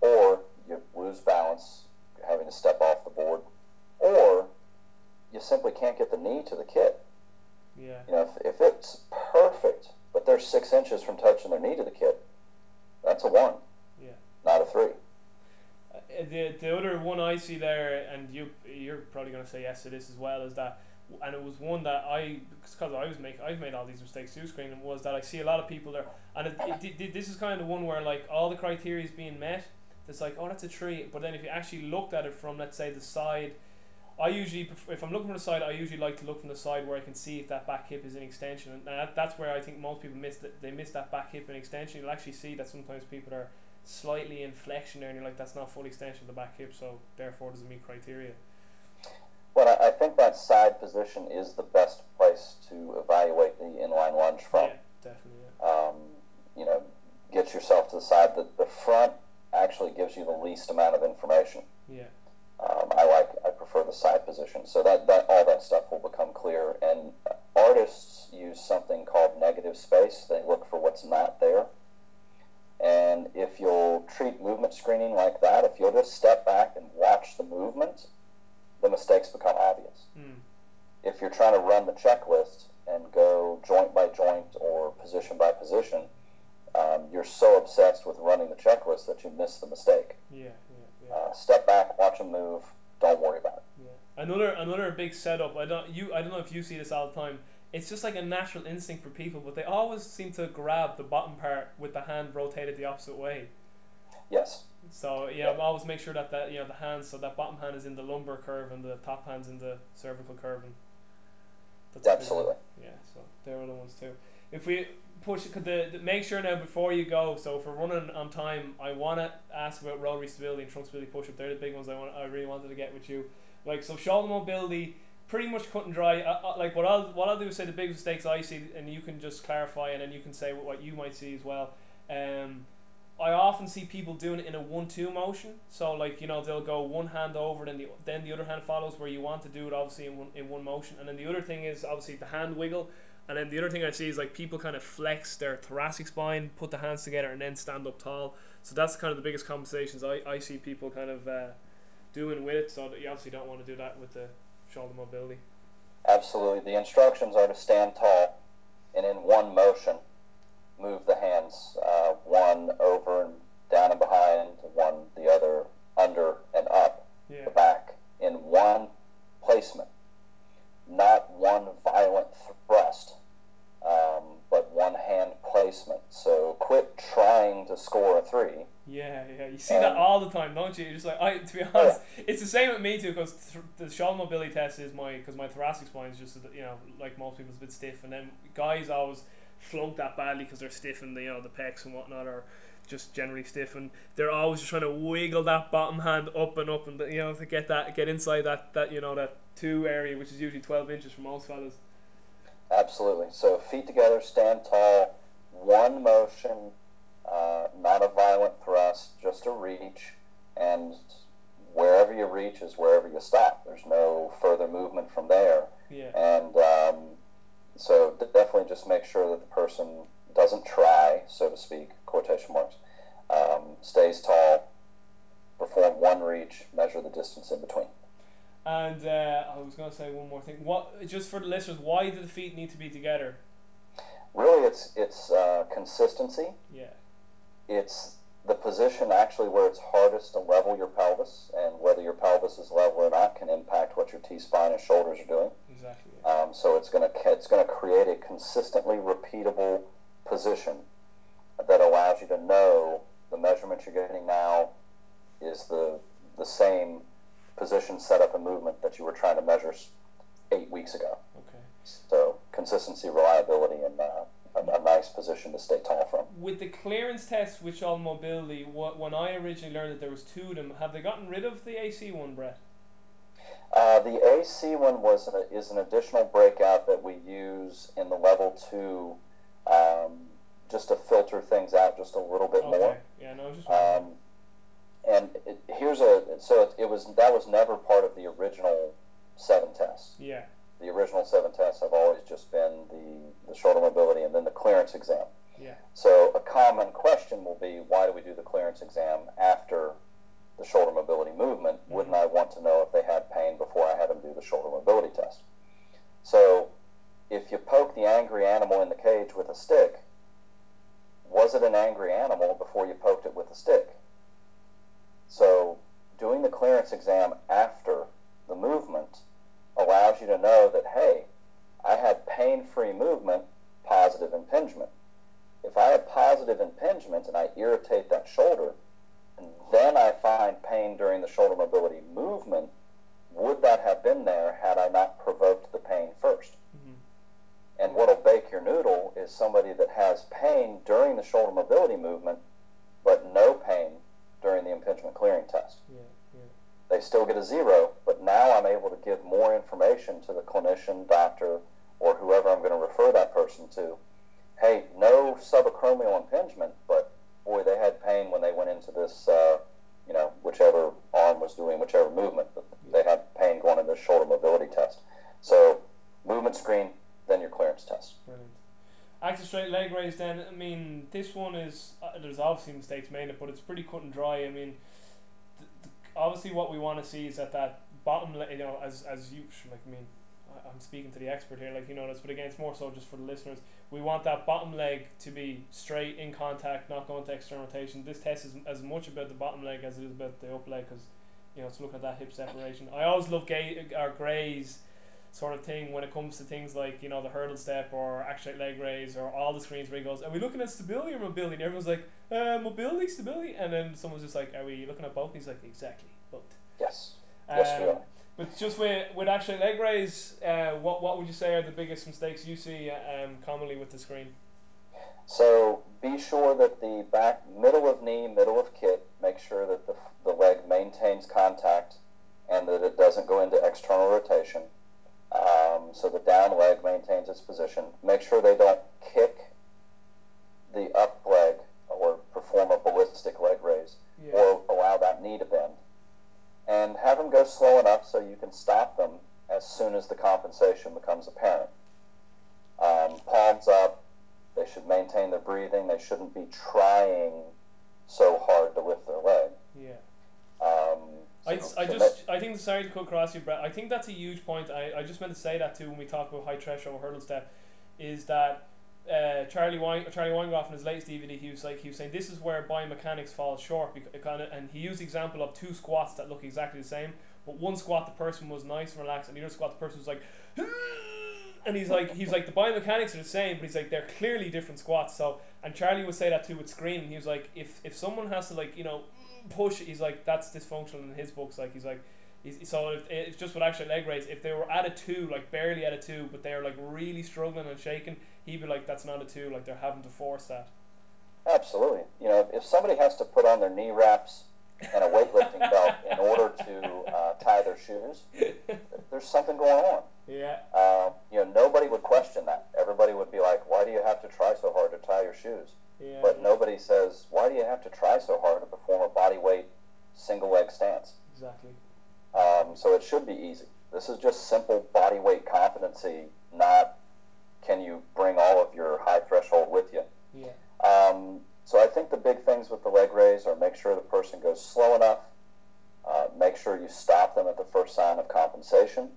or you lose balance, having to step off the board, or you simply can't get the knee to the kit. Yeah. You know, if, if it's perfect, they're six inches from touching their knee to the kid, that's a one, Yeah. not a three. Uh, the the other one I see there, and you you're probably gonna say yes to this as well, is that, and it was one that I because I was make I've made all these mistakes too. Screening was that I see a lot of people there, and it, it, it, this is kind of the one where like all the criteria is being met. It's like oh that's a tree, but then if you actually looked at it from let's say the side. I usually, pref- if I'm looking from the side, I usually like to look from the side where I can see if that back hip is in extension, and that, that's where I think most people miss that. They miss that back hip in extension. You'll actually see that sometimes people are slightly in flexion there, and you're like, that's not full extension of the back hip, so therefore doesn't meet criteria. Well, I, I think that side position is the best place to evaluate the inline lunge from. Yeah, definitely. Yeah. um, you know, get yourself to the side. The, the front actually gives you the least amount of information. Yeah. Um, I like, Prefer the side position. So that, that all that stuff will become clear. And artists use something called negative space. They look for what's not there. And if you'll treat movement screening like that, if you'll just step back and watch the movement, the mistakes become obvious Mm. if you're trying to run the checklist and go joint by joint or position by position, um, you're so obsessed with running the checklist that you miss the mistake. Yeah. Yeah. Yeah. Uh, step back, watch them move. Don't worry about it. Yeah. Another another big setup. I don't you. I don't know if you see this all the time. It's just like a natural instinct for people, but they always seem to grab the bottom part with the hand rotated the opposite way. Yes, So yeah, I always make sure that that you know the hands, so that bottom hand is in the lumbar curve and the top hand's in the cervical curve. And that's absolutely. Yeah, so they're the ones too. If we push could the, the make sure now before you go. So if we're running on time, I want to ask about rotary stability and trunk stability push up. They're the big ones I want. I really wanted to get with you. Like so, shoulder mobility, pretty much cut and dry. Uh, uh, like what I'll what I'll do is say the big mistakes I see, and you can just clarify, and then you can say what, what you might see as well. Um, I often see people doing it in a one-two motion. So like you know they'll go one hand over, then the then the other hand follows. Where you want to do it obviously in one in one motion, and then the other thing is obviously the hand wiggle. And then the other thing I see is like people kind of flex their thoracic spine, put the hands together, and then stand up tall. So that's kind of the biggest conversations I, I see people kind of uh, doing with it. So that you obviously don't want to do that with the shoulder mobility. Absolutely. The instructions are to stand tall and in one motion move the hands uh, one over and down and behind, one the other under and up Yeah. the back in one placement, not one violent thrust, um, but one hand placement. So quit trying to score a three. Yeah, yeah, you see that um, all the time, don't you? You're just like, I. To be honest, it's the same with me too, because th- the shoulder mobility test is my, because my thoracic spine is just, you know, like most people, it's a bit stiff, and then guys always flunk that badly because they're stiff in the, you know, the pecs and whatnot, are just generally stiff, and they're always just trying to wiggle that bottom hand up and up, and you know, to get that, get inside that, that, you know, that two area, which is usually twelve inches for most fellas. Absolutely. So feet together, stand tall, one motion, uh, not a violent thrust, just a reach, and wherever you reach is wherever you stop. There's no further movement from there. Yeah. And um, so d- definitely just make sure that the person doesn't try, so to speak, quotation marks, um, stays tall, perform one reach, measure the distance in between. And uh, I was gonna say one more thing. What, just for the listeners, why do the feet need to be together? Really, it's it's uh, consistency. Yeah. It's the position actually where it's hardest to level your pelvis, and whether your pelvis is level or not can impact what your T spine and shoulders are doing. Exactly. Um, so it's going to it's going to create a consistently repeatable position that allows you to know the measurement you're getting now is the the same position, setup, and movement that you were trying to measure eight weeks ago. Okay. So consistency, reliability, and uh, nice position to stay tall from. With the clearance test which shoulder mobility, what when I originally learned that there was two of them, have they gotten rid of the AC one, Brett? Uh, the AC one was an, is an additional breakout that we use in the level two, um, just to filter things out just a little bit Okay. more. Yeah, no, just. Um, and it, here's a so it, it was that was never part of the original seven tests. yeah. The original seven tests have always just been the the shoulder mobility and then the clearance exam. Yeah. So a common question will be, why do we do the clearance exam after the shoulder mobility movement? Mm-hmm. Wouldn't I want to know if they had pain before I had them do the shoulder mobility test? So if you poke the angry animal in the cage with a stick, was it an angry animal before you poked it with a stick? So doing the clearance exam after the movement allows you to know that, hey, I had pain-free movement, positive impingement. If I have positive impingement and I irritate that shoulder, and then I find pain during the shoulder mobility movement, would that have been there had I not provoked the pain first? Mhm. And what'll bake your noodle is somebody that has pain during the shoulder mobility movement, but no pain during the impingement clearing test. Yeah. They still get a zero, but now I'm able to give more information to the clinician, doctor, or whoever I'm going to refer that person to. Hey, no subacromial impingement, but boy, they had pain when they went into this, uh, you know, whichever arm was doing whichever movement, but they had pain going into the shoulder mobility test. So, movement screen, then your clearance test. Brilliant. Active straight leg raise. Then I mean, this one is uh, there's obviously mistakes made it, but it's pretty cut and dry. I mean, obviously what we want to see is that that bottom, you know, as as you like. I mean, I'm speaking to the expert here, like you know this, but again, it's more so just for the listeners. We want that bottom leg to be straight in contact, not going to external rotation. This test is as much about the bottom leg as it is about the upper leg, because you know it's looking at that hip separation. I always love gay uh, or Gray's sort of thing when it comes to things like you know the hurdle step or actual leg raise or all the screens where he goes, are we looking at stability or mobility? And everyone's like, uh, mobility, stability, and then someone's just like, are we looking at both? And he's like, exactly, both. Yes. Yes, we Um, are. But just with with actual leg raise, uh, what what would you say are the biggest mistakes you see um, commonly with the screen? So be sure that the back, middle of knee, middle of kit, make sure that the, the leg maintains contact and that it doesn't go into external rotation. Um, so the down leg maintains its position. Make sure they don't kick the up leg perform a ballistic leg raise Yeah. or allow that knee to bend. And have them go slow enough so you can stop them as soon as the compensation becomes apparent. Um, palms up, they should maintain their breathing. They shouldn't be trying so hard to lift their leg. Yeah. Um, I, so- I so just I think sorry to cut across you, Brett. I think that's a huge point. I, I just meant to say that too when we talk about high threshold hurdle step, is that uh, Charlie Wein, Charlie Weingroff in his latest DVD he was like he was saying this is where biomechanics falls short because and he used the example of two squats that look exactly the same, but one squat the person was nice and relaxed, and the other squat the person was like. And he's like, he's like, the biomechanics are the same, but he's like, they're clearly different squats. So, and Charlie would say that too with screen. He was like, if if someone has to like, you know, push, he's like, that's dysfunctional in his books. Like, he's like, so if, it's just with actual leg raise. If they were at a two, like barely at a two, but they're like really struggling and shaking, he'd be like, that's not a two. Like they're having to force that. Absolutely. You know, if somebody has to put on their knee wraps and a weightlifting [laughs] belt in order to uh, tie their shoes, [laughs] there's something going on. Yeah. Uh, you know, nobody would question that. Everybody would be like, "Why do you have to try so hard to tie your shoes?" Yeah. But nobody says, "Why do you have to try so hard to perform a body weight single leg stance?" exactly. Um, so it should be easy. This is just simple body weight competency, not can you bring all of your high threshold with you. Yeah. Um, so I think the big things with the leg raise are make sure the person goes slow enough, uh, make sure you stop them at the first sign of compensation,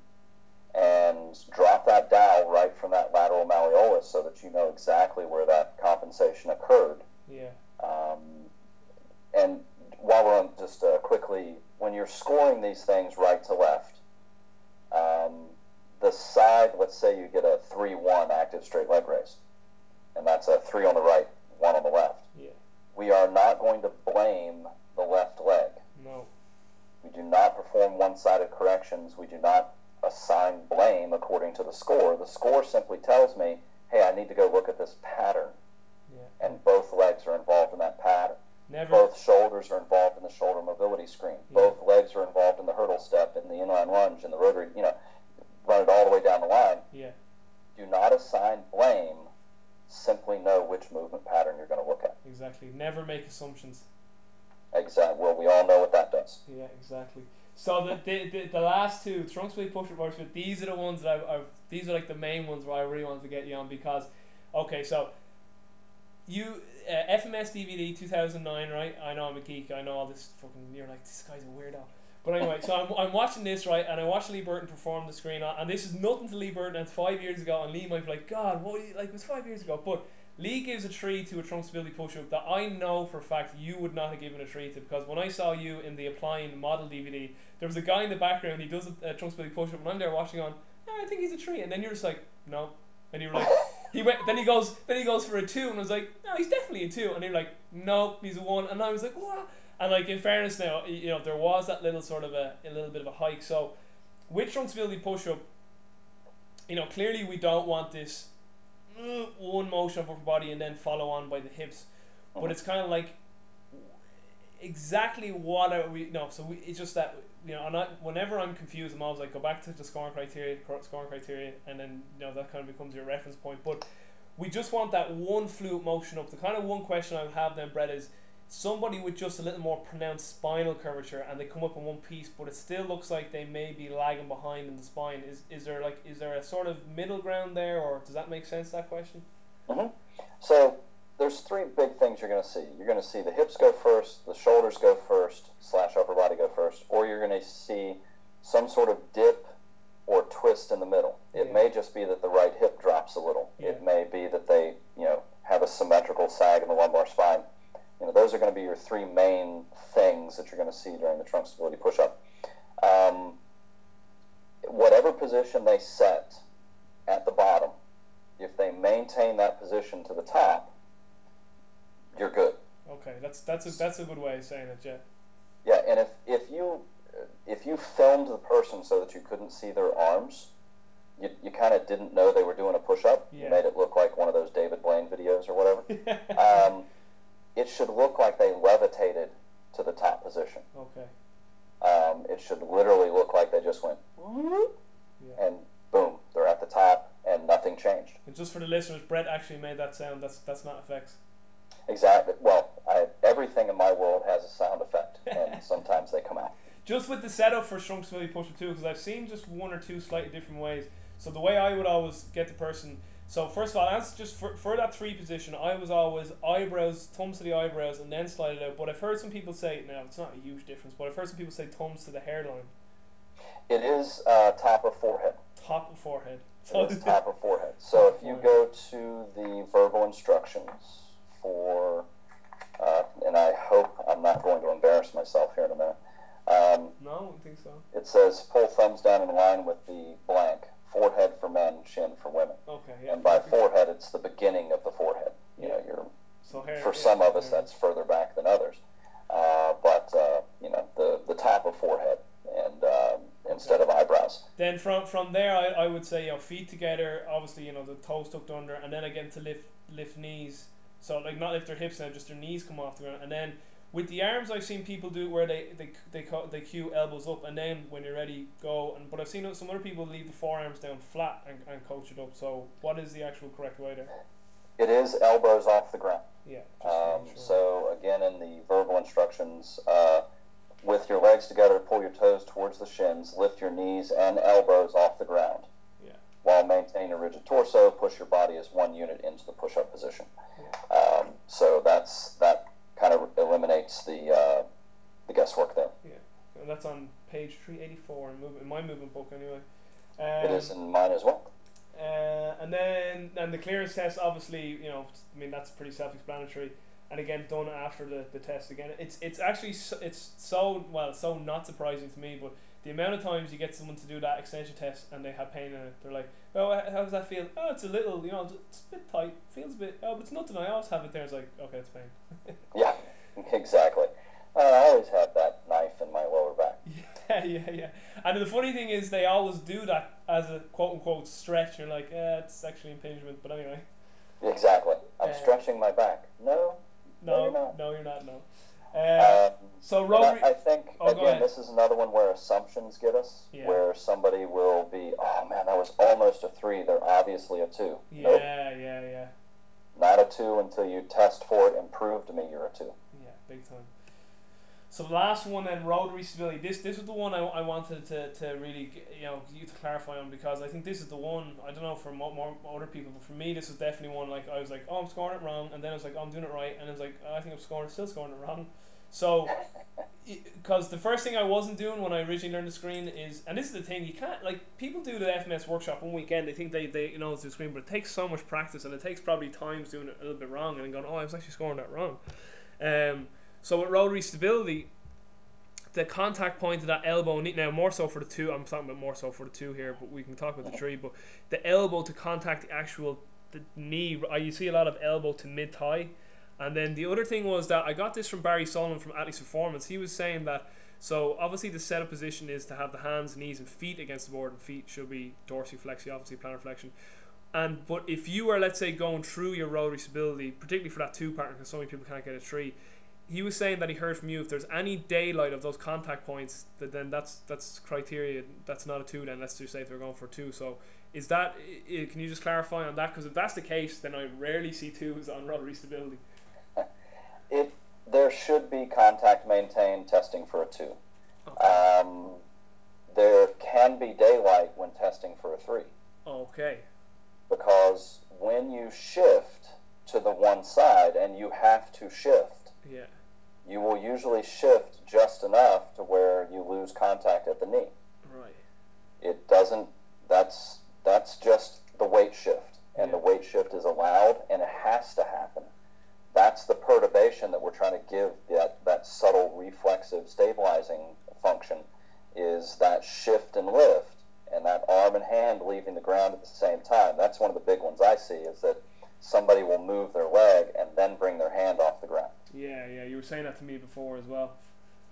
and drop that dowel right from that lateral malleolus so that you know exactly where that compensation occurred. Yeah. Um, and while we're on, just uh, quickly, when you're scoring these things right to left, um, the side, let's say you get a 3 1 active straight leg raise, and that's a 3 on the right, 1 on the left. Yeah. We are not going to blame the left leg. No. We do not perform one sided corrections. We do not assign blame according to the score. The score simply tells me, hey, I need to go look at this pattern. Yeah. And both legs are involved in that pattern. Never. Both shoulders are involved in the shoulder mobility screen. Yeah. Both legs are involved in the hurdle step, in the inline lunge, and the rotary, you know, run it all the way down the line. Yeah. Do not assign blame. Simply know which movement pattern you're going to look at. Exactly. Never make assumptions. Exactly. Well, we all know what that does. Yeah, exactly. So the the, the, the last two trunk split push bar split, these are the ones that I've, I've these are like the main ones where I really wanted to get you on because okay so you uh, FMS DVD two thousand nine right? I know I'm a geek. I know all this fucking you're like this guy's a weirdo. But anyway so I'm, I'm watching this right? And I watched Lee Burton perform the screen. And this is nothing to Lee Burton. And it's five years ago. And Lee might be like God what like it was five years ago. But Lee gives a tree to a trunk stability push up that I know for a fact you would not have given a tree to. Because when I saw you in the applying model DVD, there was a guy in the background, he does a, a trunk stability push up, and I'm there watching on, I think he's a tree. And then you're just like, no. And you were like, he went, then he goes, then he goes for a two, and I was like, no, he's definitely a two. And you're like, no, he's a one. And I was like, what? And like, in fairness now, you know, there was that little sort of a, a little bit of a hike. So, with trunk stability push up, you know, clearly we don't want this [clears throat] one motion of upper body and then follow on by the hips. But oh. it's kind of like exactly what are we no so we, it's just that you know and I, whenever I'm confused I'm always like go back to the scoring criteria scoring criteria and then you know that kind of becomes your reference point. But we just want that one fluid motion up. The kind of one question I would have then Brett is somebody with just a little more pronounced spinal curvature and they come up in one piece but it still looks like they may be lagging behind in the spine. Is, is there like is there a sort of middle ground there or does that make sense that question? Hmm So there's three big things you're going to see. You're going to see the hips go first, the shoulders go first, slash upper body go first, or you're going to see some sort of dip or twist in the middle. It Yeah. may just be that the right hip drops a little. It may be that they, you know, have a symmetrical sag in the lumbar spine. You know, those are going to be your three main things that you're going to see during the trunk stability push-up. Um, whatever position they set at the bottom, if they maintain that position to the top, you're good. okay that's that's a, that's a good way of saying it yeah Yeah, and if if you if you filmed the person so that you couldn't see their arms, you, you kind of didn't know they were doing a push up. Yeah. You made it look like one of those David Blaine videos or whatever. [laughs] um, it should look like they levitated to the top position. okay Um, it should literally look like they just went yeah and boom, they're at the top and nothing changed. And just for the listeners, Brett actually made that sound. That's that's not effects. Exactly. Well, I, everything in my world has a sound effect, and [laughs] sometimes they come out. Just with the setup for Shrunk Push Pusher too, because I've seen just one or two slightly different ways. So the way I would always get the person, So first of all, that's just for, for that three position. I was always eyebrows, thumbs to the eyebrows, and then slide it out. But I've heard some people say now it's not a huge difference, but I've heard some people say thumbs to the hairline, It is uh, top of forehead. top of forehead. It is [laughs] top of forehead. So if you go to the verbal instructions for, uh, and I hope I'm not going to embarrass myself here in a minute. Um, no, I don't think so. it says pull thumbs down in line with the blank. Forehead for men, chin for women. Okay, yeah. And by forehead, it's the beginning of the forehead. You know, you're so hair, for yeah, some of us hair. that's further back than others. Uh, but uh, you know, the the top of forehead and um, instead of eyebrows. Then from from there, I, I would say you know feet together. Obviously, you know the toes tucked under, and then again to lift lift knees. So like not lift their hips now, just their knees come off the ground, and then with the arms, I've seen people do where they they they co- they cue elbows up, and then when you're ready, go. And but I've seen some other people leave the forearms down flat and, and coach it up. So what is the actual correct way there? It is elbows off the ground. Yeah. Um, sure. so again, in the verbal instructions, uh, with your legs together, pull your toes towards the shins, lift your knees and elbows off the ground. While maintaining a rigid torso, push your body as one unit into the push-up position. Um, so that's that kind of eliminates the uh, the guesswork there. Yeah, and that's on page three eighty four in, move, in my movement book anyway. Um, it is in mine as well. Uh, and then and the clearance test, obviously, you know, I mean that's pretty self-explanatory. And again, done after the, the test again. It's it's actually so, it's so well so not surprising to me, but the amount of times you get someone to do that extension test and they have pain in it, they're like, oh, how does that feel? Oh, it's a little, you know, it's a bit tight, feels a bit. Oh, but it's nothing. I always have it there. It's like, okay, it's pain. [laughs] Yeah, exactly. Uh, I always have that knife in my lower back. [laughs] Yeah, yeah, yeah. And the funny thing is, they always do that as a quote unquote stretch. You're like, eh, it's actually impingement. But anyway, Exactly. I'm Uh, stretching my back. No. No, no, you're not. no, you're not. No. Uh, Um, so rotary. I, I think Oh, again, this is another one where assumptions get us. Yeah. Where somebody will be, oh man, that was almost a three. They're obviously a two. yeah, Nope, yeah, yeah, not a two until you test for it and prove to me you're a two. yeah, big time. So the last one then, rotary stability. This this was the one I, I wanted to, to really you know you to clarify on because I think this is the one I don't know for more, more other people, but for me this was definitely one like I was like oh I'm scoring it wrong, and then I was like oh, I'm doing it right, and I was like oh, I think I'm scoring still scoring it wrong. So, because the first thing I wasn't doing when I originally learned the screen is, and this is the thing, you can't like people do the FMS workshop one weekend. They think they they you know it's the screen, but it takes so much practice, and it takes probably times doing it a little bit wrong, and then going, oh, I was actually scoring that wrong. Um, so with rotary stability, the contact point of that elbow knee now more so for the two. I'm talking about more so for the two here, but we can talk about the three. But the elbow to contact the actual the knee, you see a lot of elbow to mid thigh. And then the other thing was that I got this from Barry Solomon from Athletes Performance. He was saying that so obviously the setup position is to have the hands, knees, and feet against the board, and feet should be dorsiflexy, obviously plantar flexion. And but if you are let's say going through your rotary stability, particularly for that two partner, because so many people can't get a three, he was saying that he heard from you if there's any daylight of those contact points, that then that's that's criteria. That's not a two. Then let's just say if they're going for two. So is that? Can you just clarify on that? Because if that's the case, then I rarely see twos on rotary stability. It there should be contact maintained testing for a two. Okay. Um, there can be daylight when testing for a three okay. because when you shift to the one side and you have to shift, Yeah. you will usually shift just enough to where you lose contact at the knee. Right. It doesn't. That's that's just the weight shift, and the weight shift is allowed, and it has to happen. That's the perturbation that we're trying to give that that subtle reflexive stabilizing function is that shift and lift, and that arm and hand leaving the ground at the same time. That's one of the big ones I see is that somebody will move their leg and then bring their hand off the ground. Yeah. Yeah. You were saying that to me before as well.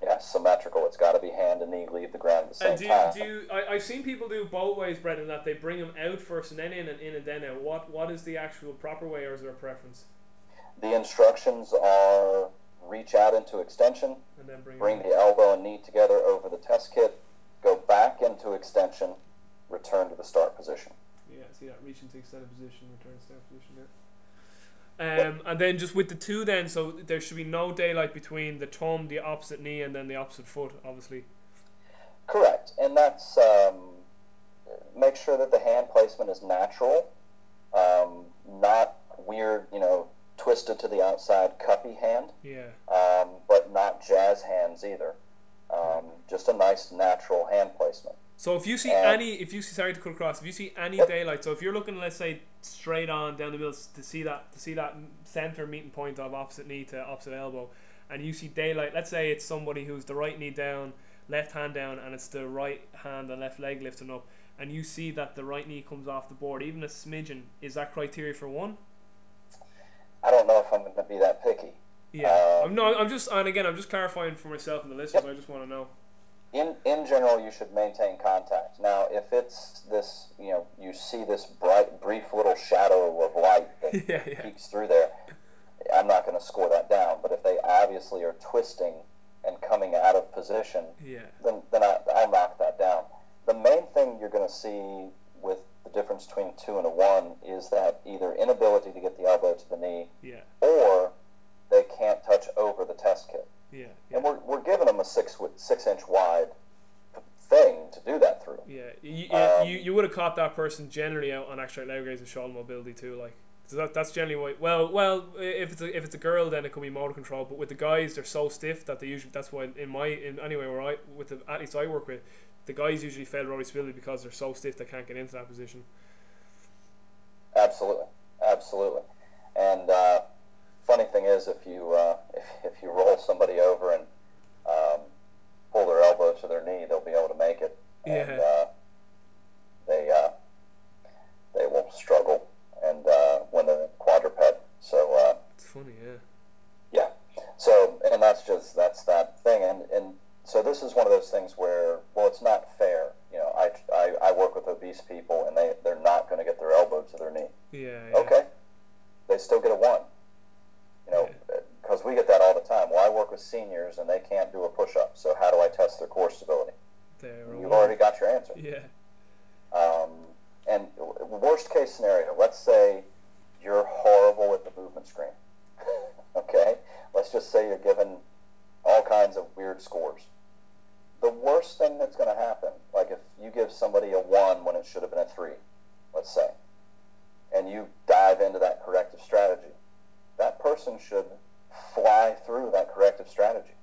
Yeah, symmetrical. It's got to be hand and knee leave the ground at the same And do you, time. do you, I, I've seen people do both ways, Brendan, that they bring them out first and then in and in and then out. What What is the actual proper way, or is there a preference? The instructions are reach out into extension, And then bring, bring the elbow and knee together over the test kit, go back into extension, return to the start position. Yeah, see that reach into extended position, return to start position. Yeah. Um, and then just with the two, then so there should be no daylight between the thumb, the opposite knee, and then the opposite foot. Obviously. Correct, and that's um, make sure that the hand placement is natural Um, not weird, you know, twisted to the outside cuppy hand, Yeah. um, but not jazz hands either. Um, just a nice natural hand placement. So if you see And- any, if you see, sorry to cut across, if you see any Yep. daylight, so if you're looking, let's say, straight on down the middle to see that to see that center meeting point of opposite knee to opposite elbow, and you see daylight, let's say it's somebody who's the right knee down, left hand down, and it's the right hand and left leg lifting up, and you see that the right knee comes off the board, even a smidgen, is that criteria for one? I don't know if I'm going to be that picky. Yeah, Um, I'm no, I'm just, and again, I'm just clarifying for myself and the listeners. I just want to know. in in general you should maintain contact now if it's this you know you see this bright brief little shadow of light [laughs] that yeah, yeah, peeks through there i'm not going to score that down but if they obviously are twisting and coming out of position yeah, then, then I, i'll knock that down the main thing you're going to see with the difference between a two and a one is that either inability to get the elbow to the knee yeah, or they can't touch over the test kit yeah, and we're, we're giving them a six six inch wide thing to do that through. Yeah, you, you, Um, you, you would have caught that person generally out on extra leg raise and shoulder mobility too. Like, so that, that's generally why. Well, well, if it's a, if it's a girl, then it could be motor control. But with the guys, they're so stiff that they usually. That's why in my in anyway where I with the athletes I work with, the guys usually fail rotary stability because they're so stiff they can't get into that position. Absolutely, absolutely. And uh, funny thing is, if you uh, if, if you roll somebody over and um, pull their elbow to their knee, they'll be able to make it. And uh, they uh, they will struggle and uh, when they're quadruped. So. Uh, It's funny, yeah. Yeah. So, and that's just that's that thing, and and so this is one of those things where, well, it's not fair. You know, I I, I work with obese people, and they they're not going to get their elbow to their knee. Yeah, yeah. Okay, they still get a one. You know, because we get that all the time. Well, I work with seniors, and they can't do a push up. So how do I test their core stability? There, You've already got your answer. Yeah, Um, and worst case scenario, let's say you're horrible at the movement screen. [laughs] okay? Let's just say you're given all kinds of weird scores. The worst thing that's going to happen, like if you give somebody a one when it should have been a three, let's say, and you dive into that corrective strategy, that person should fly through that corrective strategy.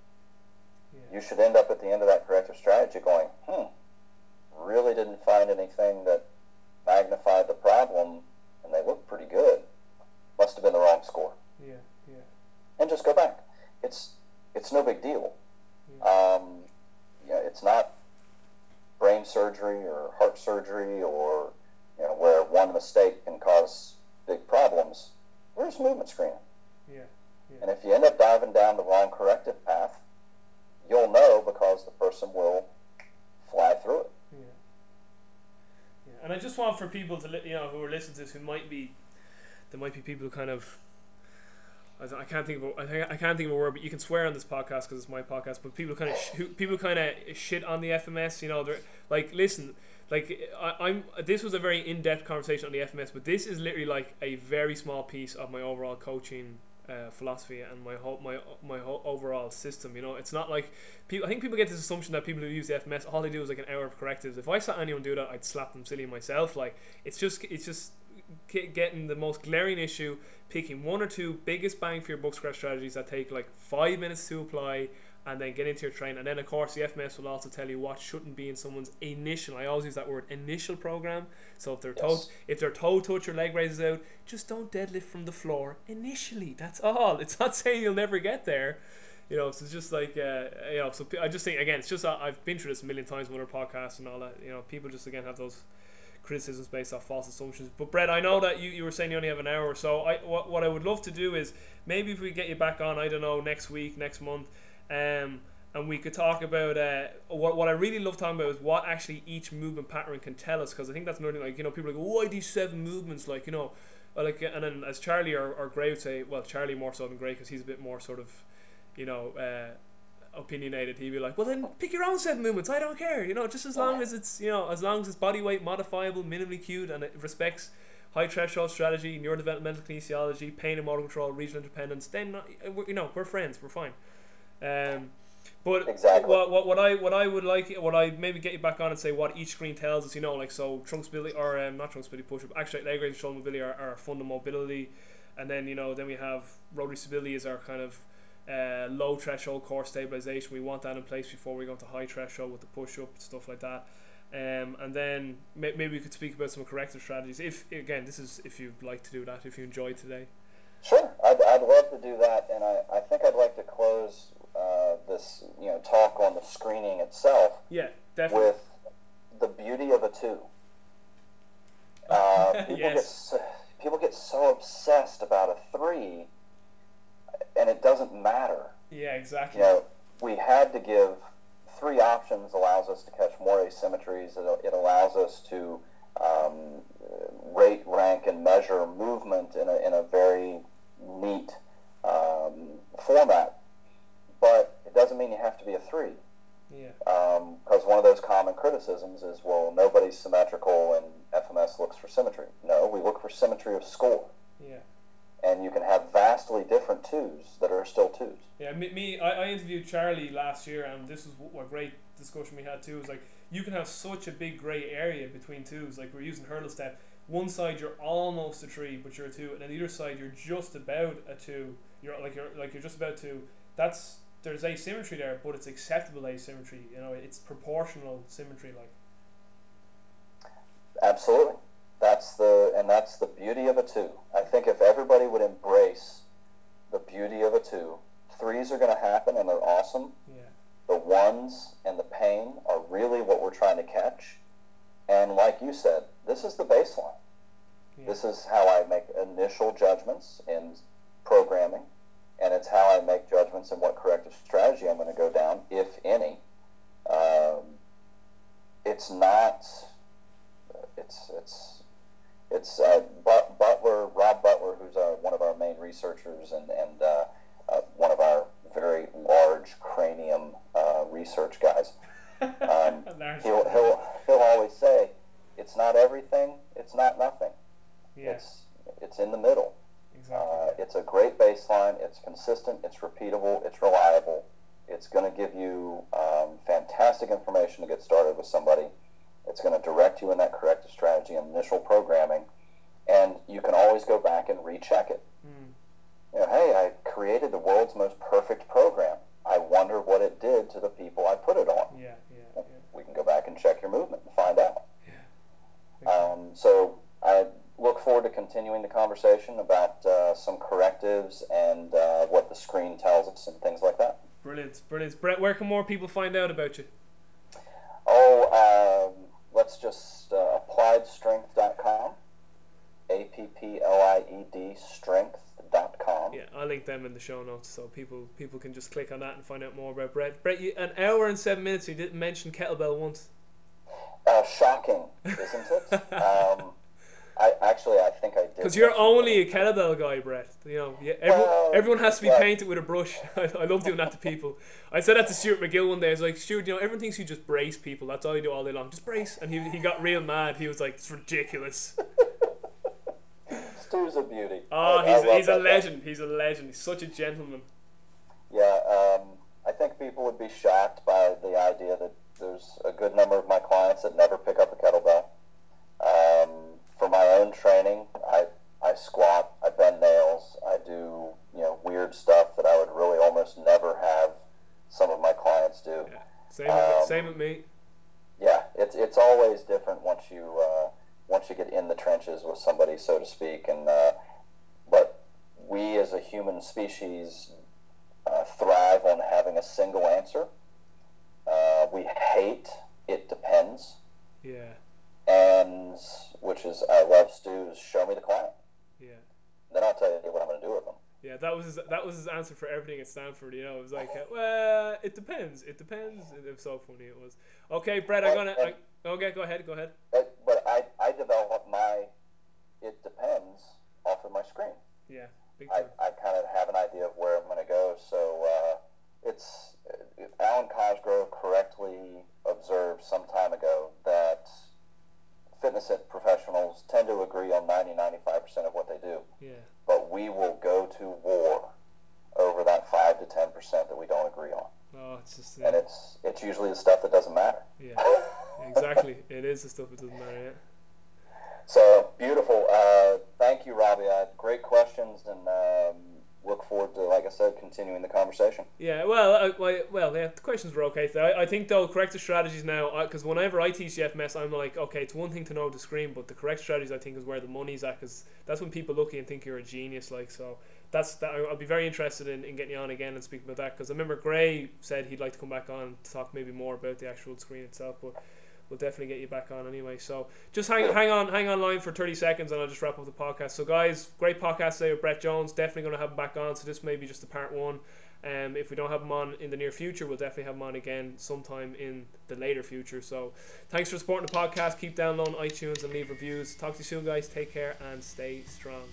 yeah. You should end up at the end of that corrective strategy going, hmm, really didn't find anything that magnified the problem, and they look pretty good. Must have been the wrong score. yeah, yeah. And just go back. It's it's no big deal. Um, yeah, it's not brain surgery or heart surgery or you know where one mistake can cause big problems. Where's movement screening? Yeah, And if you end up diving down the wrong corrective path, you'll know because the person will fly through it. Yeah. Yeah. And I just want for people to, you know, who are listening to this, who might be, there might be people who kind of, I, I can't think of, a, I, think, I can't think of a word, but you can swear on this podcast because it's my podcast. But people kind of, sh- people kind of shit on the FMS. You know, they're like, listen, like I, I'm. This was a very in-depth conversation on the FMS, but this is literally like a very small piece of my overall coaching uh, philosophy and my whole my my whole overall system. You know, it's not like people. I think people get this assumption that people who use the FMS all they do is like an hour of correctives. If I saw anyone do that, I'd slap them silly myself. Like it's just it's just getting the most glaring issue, picking one or two biggest bang for your buck scratch strategies that take like five minutes to apply. And then get into your train, and then of course the FMS will also tell you what shouldn't be in someone's initial. I always use that word initial program. So if they're toe, Yes. if their toe touch or leg raises out, just don't deadlift from the floor initially. That's all. It's not [laughs] saying you'll never get there. You know, so it's just like uh, you know. So I just think again, it's just uh, I've been through this a million times with other podcasts and all that. You know, people just again have those criticisms based off false assumptions. But Brett, I know that you, you were saying you only have an hour, so I what, what I would love to do is maybe if we get you back on, I don't know, next week, next month, um, and we could talk about uh, what what I really love talking about is what actually each movement pattern can tell us, because I think that's thing. Like you know, people are like, why these seven movements? Like you know, like and then as Charlie or, or Gray would say, well, Charlie more so than Gray because he's a bit more sort of, you know. Uh, opinionated he'd be like well then pick your own seven movements I don't care you know just as long as it's you know as long as it's body weight modifiable minimally cued and it respects high threshold strategy neurodevelopmental kinesiology pain and motor control regional independence then uh, we're, you know we're friends we're fine um, But Exactly. what, what, what I what I would like what I maybe get you back on and say what each screen tells us, you know, like so trunk stability or um, not trunk stability push up, actually leg raise and shoulder mobility are, are fundal mobility, and then you know then we have rotary stability is our kind of uh, low threshold core stabilization. We want that in place before we go into high threshold with the push up stuff like that. Um, and then may, maybe we could speak about some corrective strategies. If again, this is if you'd like to do that, if you enjoyed today. Sure, I'd, I'd love to do that, and I, I think I'd like to close uh, this you know talk on the screening itself Yeah, definitely. with the beauty of a two. [laughs] Uh, [laughs] people get Yes. so, people get so obsessed about a three, and it doesn't matter. Yeah, exactly. You know, we had to give three options. Allows us to catch more asymmetries. It, it allows us to um, rate, rank, and measure movement in a in a very neat um, format. But it doesn't mean you have to be a three Yeah. because one of those common criticisms is, well, nobody's symmetrical and FMS looks for symmetry. No, we look for symmetry of score. Yeah. And you can have vastly different twos that are still twos. Yeah, me, me I, I interviewed Charlie last year, and this was a great discussion we had too. Is like you can have such a big grey area between twos. Like we're using hurdle step. One side you're almost a three, but you're a two, and then the other side you're just about a two. You're like you're like you're just about two. That's there's asymmetry there, but it's acceptable asymmetry. You know, it's proportional symmetry. Like Absolutely. That's the and that's the beauty of a two. I think if everybody would embrace the beauty of a two, threes are going to happen and they're awesome. yeah, The ones and the pain are really what we're trying to catch. And like you said, this is the baseline. yeah, This is how I make initial judgments in programming, and it's how I make judgments in what corrective strategy I'm going to go down, if any. Um, it's not. It's it's it's uh, but, Butler, Rob Butler, who's our, one of our main researchers and and uh, uh, one of our very large cranium uh, research guys. [laughs] Um, he'll, he'll he'll always say, "It's not everything. It's not nothing. yeah, It's it's in the middle. exactly. Uh, it's a great baseline. It's consistent. It's repeatable. It's reliable. It's going to give you um, fantastic information to get started with somebody. It's going to direct you in that corrective strategy and initial programming, and you can always go back and recheck it. Mm. You know, hey, I created the world's most perfect program. I wonder what it did to the people I put it on. Yeah, yeah, yeah. We can go back and check your movement and find out. yeah. Um, so I look forward to continuing the conversation about uh, some correctives and uh, what the screen tells us and things like that. Brilliant, brilliant. Brett, where can more people find out about you? Oh, um, let's just uh, appliedstrength.com, A P P L I E D strength.com. Yeah, I'll link them in the show notes so people people can just click on that and find out more about Brett. Brett, you, an hour and seven minutes. You didn't mention kettlebell once. Uh, shocking, isn't it? [laughs] um, I actually, I think I did. Because you're only a kettlebell guy, Brett. You know, yeah, everyone, Well, everyone has to be yeah. painted with a brush. [laughs] I, I love doing that to people. I said that to Stuart McGill one day. I was like, Stuart, you know, everyone thinks you just brace people. That's all you do all day long. Just brace. And he, he got real mad. He was like, it's ridiculous. Stu's a beauty. Oh, I- I he's, love he's a that guy. legend. He's a legend. He's such a gentleman. Yeah, um, I think people would be shocked by the idea that there's a good number of my clients that never pick up a kettlebell. Um, for my own training, I, I squat, I bend nails, I do you know weird stuff that I would really almost never have some of my clients do. Yeah. Same, with, Um, same with me. Yeah, it's it's always different once you uh, once you get in the trenches with somebody, so to speak. And uh, but we as a human species uh, thrive on having a single answer. Uh, we hate it depends, Yeah, which is I love Stu's. show me the client. yeah. Then I'll tell you what I'm going to do with them. Yeah, that was his, that was his answer for everything at Stanford. You know, it was like, well, it depends. It depends. It was so funny. It was. Okay, Brett, I'm gonna. I, okay, go ahead. Go ahead. But, but I I develop my it depends off of my screen. Yeah, big I, time. I kind of have an idea of where I'm going to go. So uh, it's uh, Alwyn Cosgrove correctly observed some time ago fitness professionals tend to agree on 90 95% of what they do, Yeah, but we will go to war over that 5 to 10% that we don't agree on, Oh, it's just and it's it's usually the stuff that doesn't matter. yeah. exactly. [laughs] It is the stuff that doesn't matter. Yeah. So beautiful. Uh, thank you, Robbie. Uh, great questions, and um, look forward to, like I said, continuing the conversation. Yeah, well, uh, well, yeah, the questions were okay. So I, I think though corrective strategies now, because whenever I teach the FMS, I'm like, okay, it's one thing to know the screen, but the correct strategies I think is where the money's at, because that's when people look at you and think you're a genius. Like, so that's that. I'll be very interested in, in getting you on again and speaking about that, because I remember Gray said he'd like to come back on to talk maybe more about the actual screen itself, but. We'll definitely get you back on anyway. So just hang hang on hang on line for thirty seconds and I'll just wrap up the podcast. So guys, great podcast today with Brett Jones. Definitely gonna have him back on. So this may be just a part one. Um, if we don't have him on in the near future, we'll definitely have him on again sometime in the later future. So thanks for supporting the podcast. Keep downloading iTunes and leave reviews. Talk to you soon, guys. Take care and stay strong.